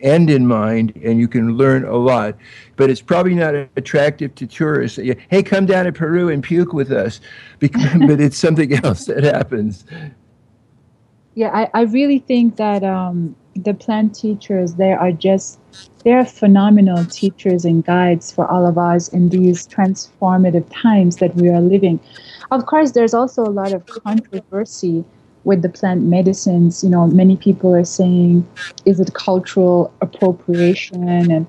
end in mind, and you can learn a lot. But it's probably not attractive to tourists. Hey, come down to Peru and puke with us, but it's something else that happens. Yeah, I, I really think that um, the plant teachers they are just they're phenomenal teachers and guides for all of us in these transformative times that we are living. Of course, there's also a lot of controversy with the plant medicines. You know, many people are saying, is it cultural appropriation? And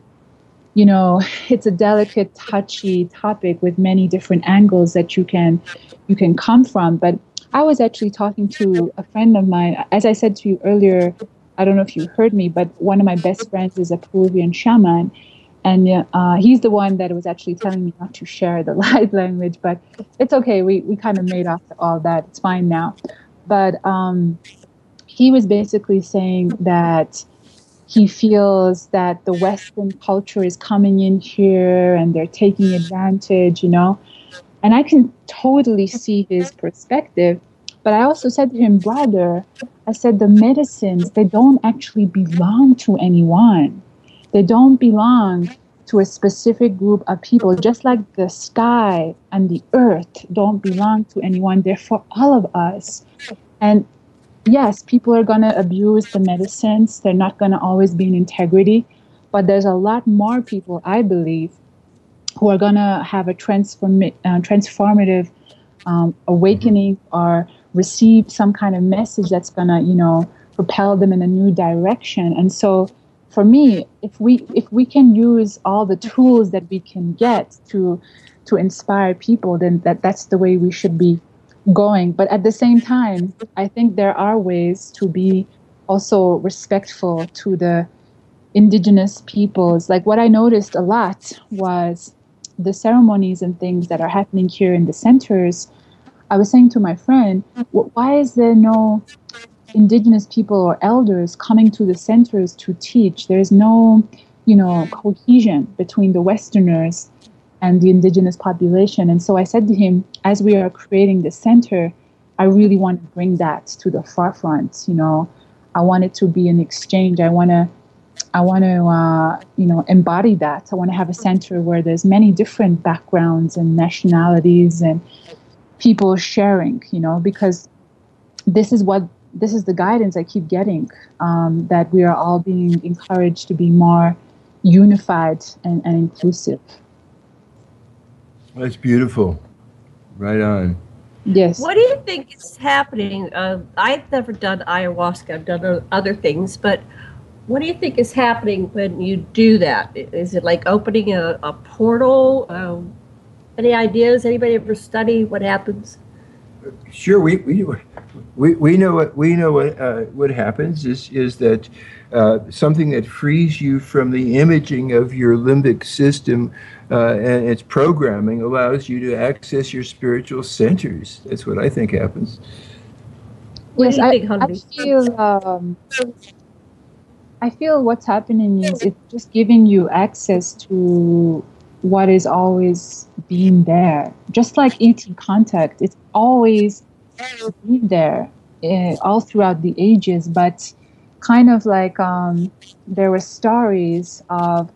you know, it's a delicate, touchy topic with many different angles that you can you can come from. But I was actually talking to a friend of mine. As I said to you earlier, I don't know if you heard me, but one of my best friends is a Peruvian shaman. And uh, he's the one that was actually telling me not to share the light language, but it's okay. We, we kind of made off all that. It's fine now. But um, he was basically saying that he feels that the Western culture is coming in here and they're taking advantage, you know. And I can totally see his perspective. But I also said to him, brother, I said, the medicines, they don't actually belong to anyone. They don't belong to a specific group of people, just like the sky and the earth don't belong to anyone. They're for all of us. And yes, people are going to abuse the medicines. They're not going to always be in integrity. But there's a lot more people, I believe, who are going to have a transform- uh, transformative um, awakening or receive some kind of message that's going to, you know, propel them in a new direction. And so for me, if we if we can use all the tools that we can get to to inspire people, then that that's the way we should be going. But at the same time, I think there are ways to be also respectful to the indigenous peoples. Like what I noticed a lot was the ceremonies and things that are happening here in the centers, I was saying to my friend, why is there no indigenous people or elders coming to the centers to teach? There's no, you know, cohesion between the Westerners and the indigenous population. And so I said to him, as we are creating the center, I really want to bring that to the forefront. You know, I want it to be an exchange. I want to I want to, uh, you know, embody that. I want to have a center where there's many different backgrounds and nationalities and people sharing, you know, because this is what this is the guidance I keep getting um, that we are all being encouraged to be more unified and, and inclusive. That's beautiful. Right on. Yes. What do you think is happening? Uh, I've never done ayahuasca. I've done other things, but what do you think is happening when you do that? Is it like opening a, a portal? Um, any ideas? Anybody ever study what happens? Sure, we, we, we, we know what we know what uh, what happens is is that uh, something that frees you from the imaging of your limbic system uh, and its programming allows you to access your spiritual centers. That's what I think happens. Yes, I, I feel um, I feel what's happening is it's just giving you access to what is always being there. Just like ET contact, it's always been there uh, all throughout the ages, but kind of like um, there were stories of,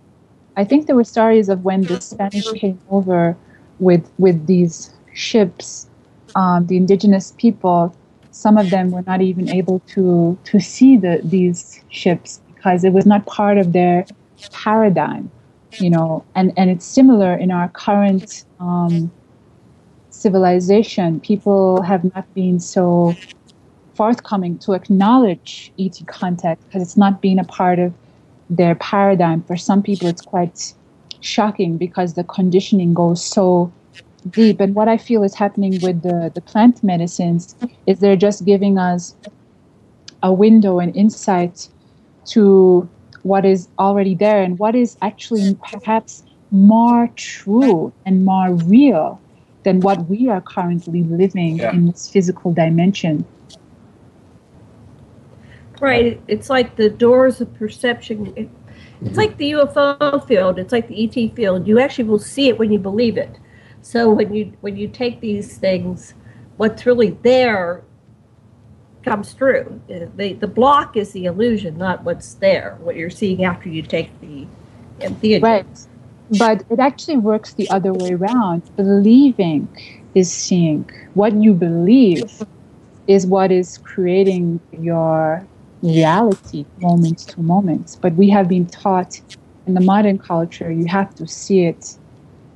I think there were stories of when the Spanish came over with with these ships, um, the indigenous people. Some of them were not even able to to see the these ships because it was not part of their paradigm, you know, and, and it's similar in our current um, civilization. People have not been so forthcoming to acknowledge ET contact because it's not been a part of their paradigm. For some people, it's quite shocking because the conditioning goes so deep. And what I feel is happening with the, the plant medicines is they're just giving us a window and insight to what is already there and what is actually perhaps more true and more real than what we are currently living Yeah. in this physical dimension. Right. It's like the doors of perception. It, it's like the UFO field. It's like the ET field. You actually will see it when you believe it. So when you when you take these things, what's really there comes through. Uh, The the block is the illusion, not what's there. What you're seeing after you take the entheogen. Right. But it actually works the other way around. Believing is seeing. What you believe is what is creating your reality moment to moment. But we have been taught in the modern culture you have to see it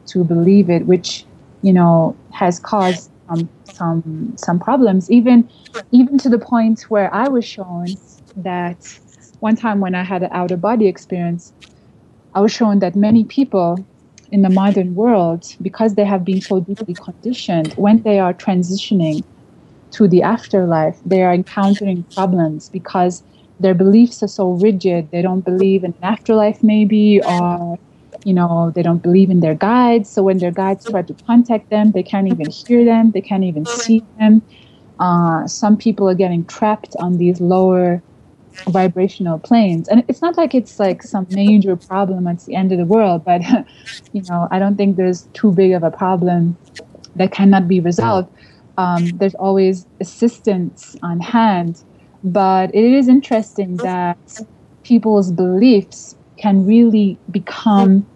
to believe it, which you know has caused some some some problems. Even even to the point where I was shown that one time when I had an outer body experience, I was shown that many people in the modern world, because they have been so deeply conditioned, when they are transitioning to the afterlife, they are encountering problems because their beliefs are so rigid. They don't believe in an afterlife, maybe, or you know, they don't believe in their guides. So when their guides try to contact them, they can't even hear them. They can't even see them. Uh, some people are getting trapped on these lower vibrational planes. And it's not like it's like some major problem at the end of the world but you know i don't think there's too big of a problem that cannot be resolved. Um, there's always assistance on hand but it is interesting that people's beliefs can really become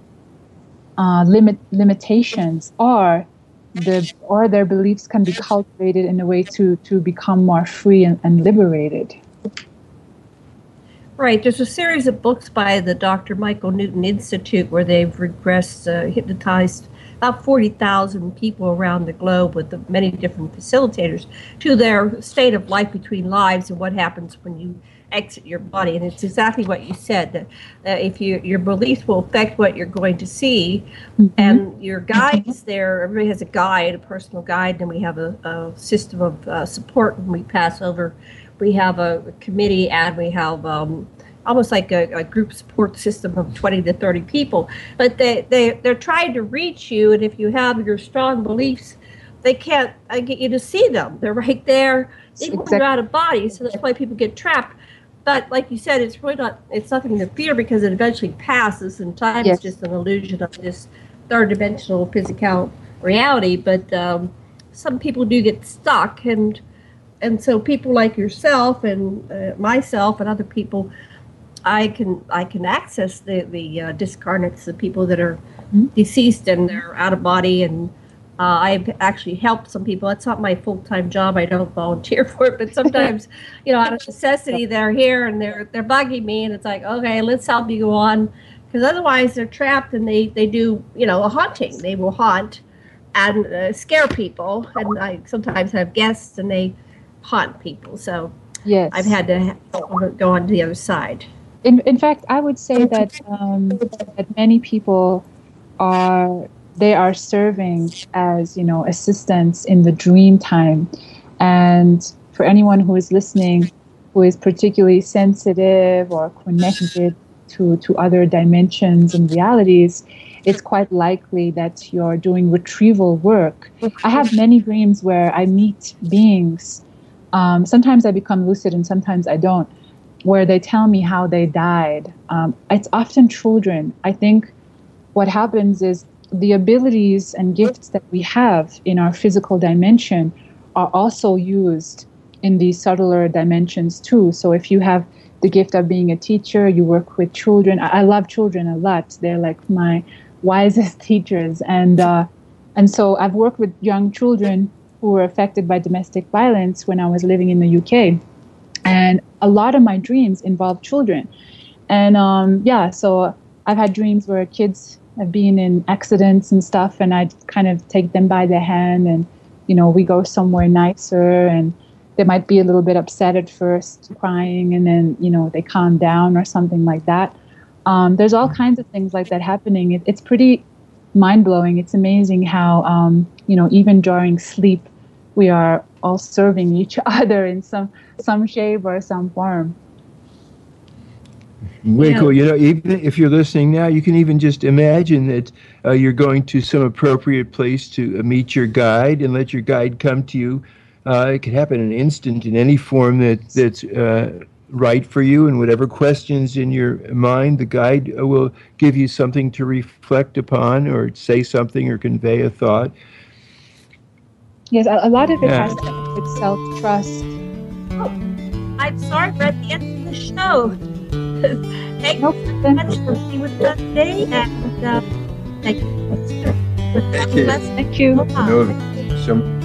uh, limit limitations or the or their beliefs can be cultivated in a way to to become more free and, and liberated Right. There's a series of books by the Dr. Michael Newton Institute where they've regressed, uh, hypnotized about 40,000 people around the globe with the many different facilitators to their state of life between lives and what happens when you exit your body. And it's exactly what you said that uh, if you, your beliefs will affect what you're going to see, and your guides there, everybody has a guide, a personal guide, and we have a, a system of uh, support when we pass over we have a committee and we have um, almost like a, a, group support system of 20 to 30 people. But they, they they're trying to reach you and if you have your strong beliefs they can't uh, get you to see them. They're right there. Even when you're out of body so that's why people get trapped. But like you said it's really not it's nothing to fear because it eventually passes and time Yes. is just an illusion of this third dimensional physical reality. But um, some people do get stuck and and so people like yourself and uh, myself and other people i can i can access the the uh, discarnates the people that are deceased and they're out of body and uh, I've actually helped some people. It's not my full time job. I don't volunteer for it, but sometimes, you know, out of necessity, they're here and they're they're bugging me, and it's like, okay, let's help you go on, because otherwise they're trapped and they they do you know a haunting. They will haunt and uh, scare people, and I sometimes have guests and they haunt people. So yes I've had to go on to the other side. in, in fact i would say that um, that many people are they are serving as you know assistants in the dream time and for anyone who is listening who is particularly sensitive or connected to to other dimensions and realities it's quite likely that you're doing retrieval work i have many dreams where i meet beings um, sometimes i become lucid and sometimes i don't where they tell me how they died. Um, it's often children. I think what happens is the abilities and gifts that we have in our physical dimension are also used in these subtler dimensions too. So if you have the gift of being a teacher, you work with children. I, I love children a lot. They're like my wisest teachers, and uh, and so I've worked with young children who were affected by domestic violence when I was living in the UK and a lot of my dreams involve children and um, yeah so i've had dreams where kids have been in accidents and stuff and i kind of take them by the hand and you know we go somewhere nicer and they might be a little bit upset at first, crying, and then you know they calm down or something like that. Um, there's all kinds of things like that happening. It, it's pretty mind blowing. It's amazing how um, you know even during sleep we are all serving each other in some some shape or some form. Way cool. You know, even if you're listening now, you can even just imagine that uh, you're going to some appropriate place to uh, meet your guide and let your guide come to you. Uh, it can happen in an instant in any form that that's uh, right for you, and whatever questions in your mind, the guide uh, will give you something to reflect upon, or say something, or convey a thought. Yes, a, a lot of it Yeah. has to do with self trust. Oh, I'm sorry, we're at the end of the show. Thank you so much for being with us today, and uh, thank you. Thank you. Thank you. No, some You're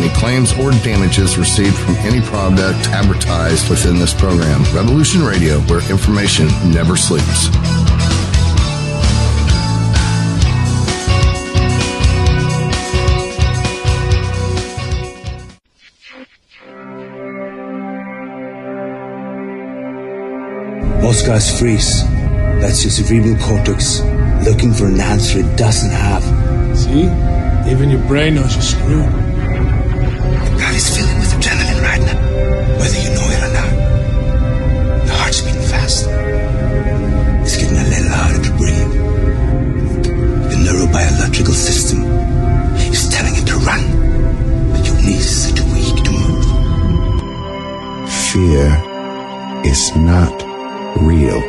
any claims or damages received from any product advertised within this program. Revolution Radio, where information never sleeps. Most guys freeze. That's your cerebral cortex looking for an answer it doesn't have. See? Even your brain knows you're screwed. Body's filling with adrenaline right now, whether you know it or not. The heart's beating fast. It's getting a little harder to breathe. The neurobiological system is telling it to run, but your knees are too weak to move. Fear is not real.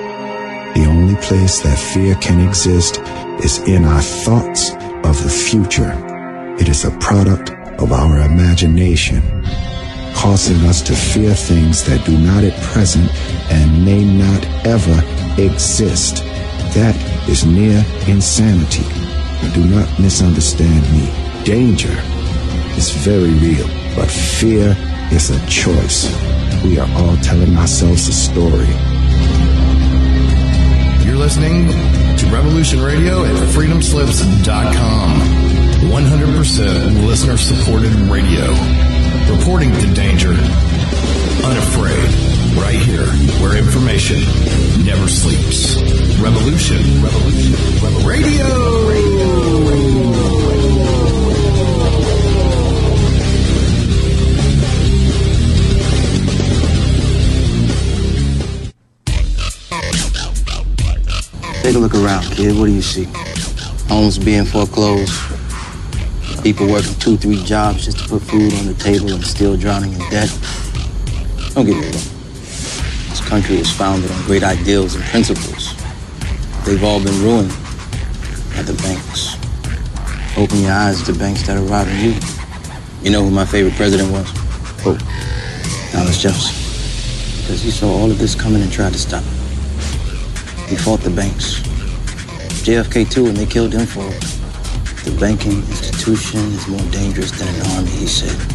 The only place that fear can exist is in our thoughts of the future. It is a product of our imagination, causing us to fear things that do not at present and may not ever exist. That is near insanity. Do not misunderstand me. Danger is very real, but fear is a choice. We are all telling ourselves a story. You're listening to Revolution Radio at freedomslips.com. 100% listener supported radio. Reporting the danger. Unafraid. Right here, where information never sleeps. Revolution. Revolution. Radio. Take a look around, kid. What do you see? Homes being foreclosed. People working two, three jobs just to put food on the table and still drowning in debt. Don't get me wrong. This country is founded on great ideals and principles. They've all been ruined by the banks. Open your eyes to the banks that are robbing you. You know who my favorite president was? Oh, Thomas Jefferson. Because he saw all of this coming and tried to stop it. He fought the banks. JFK too, and they killed him for it. The banking institution is more dangerous than an army, he said.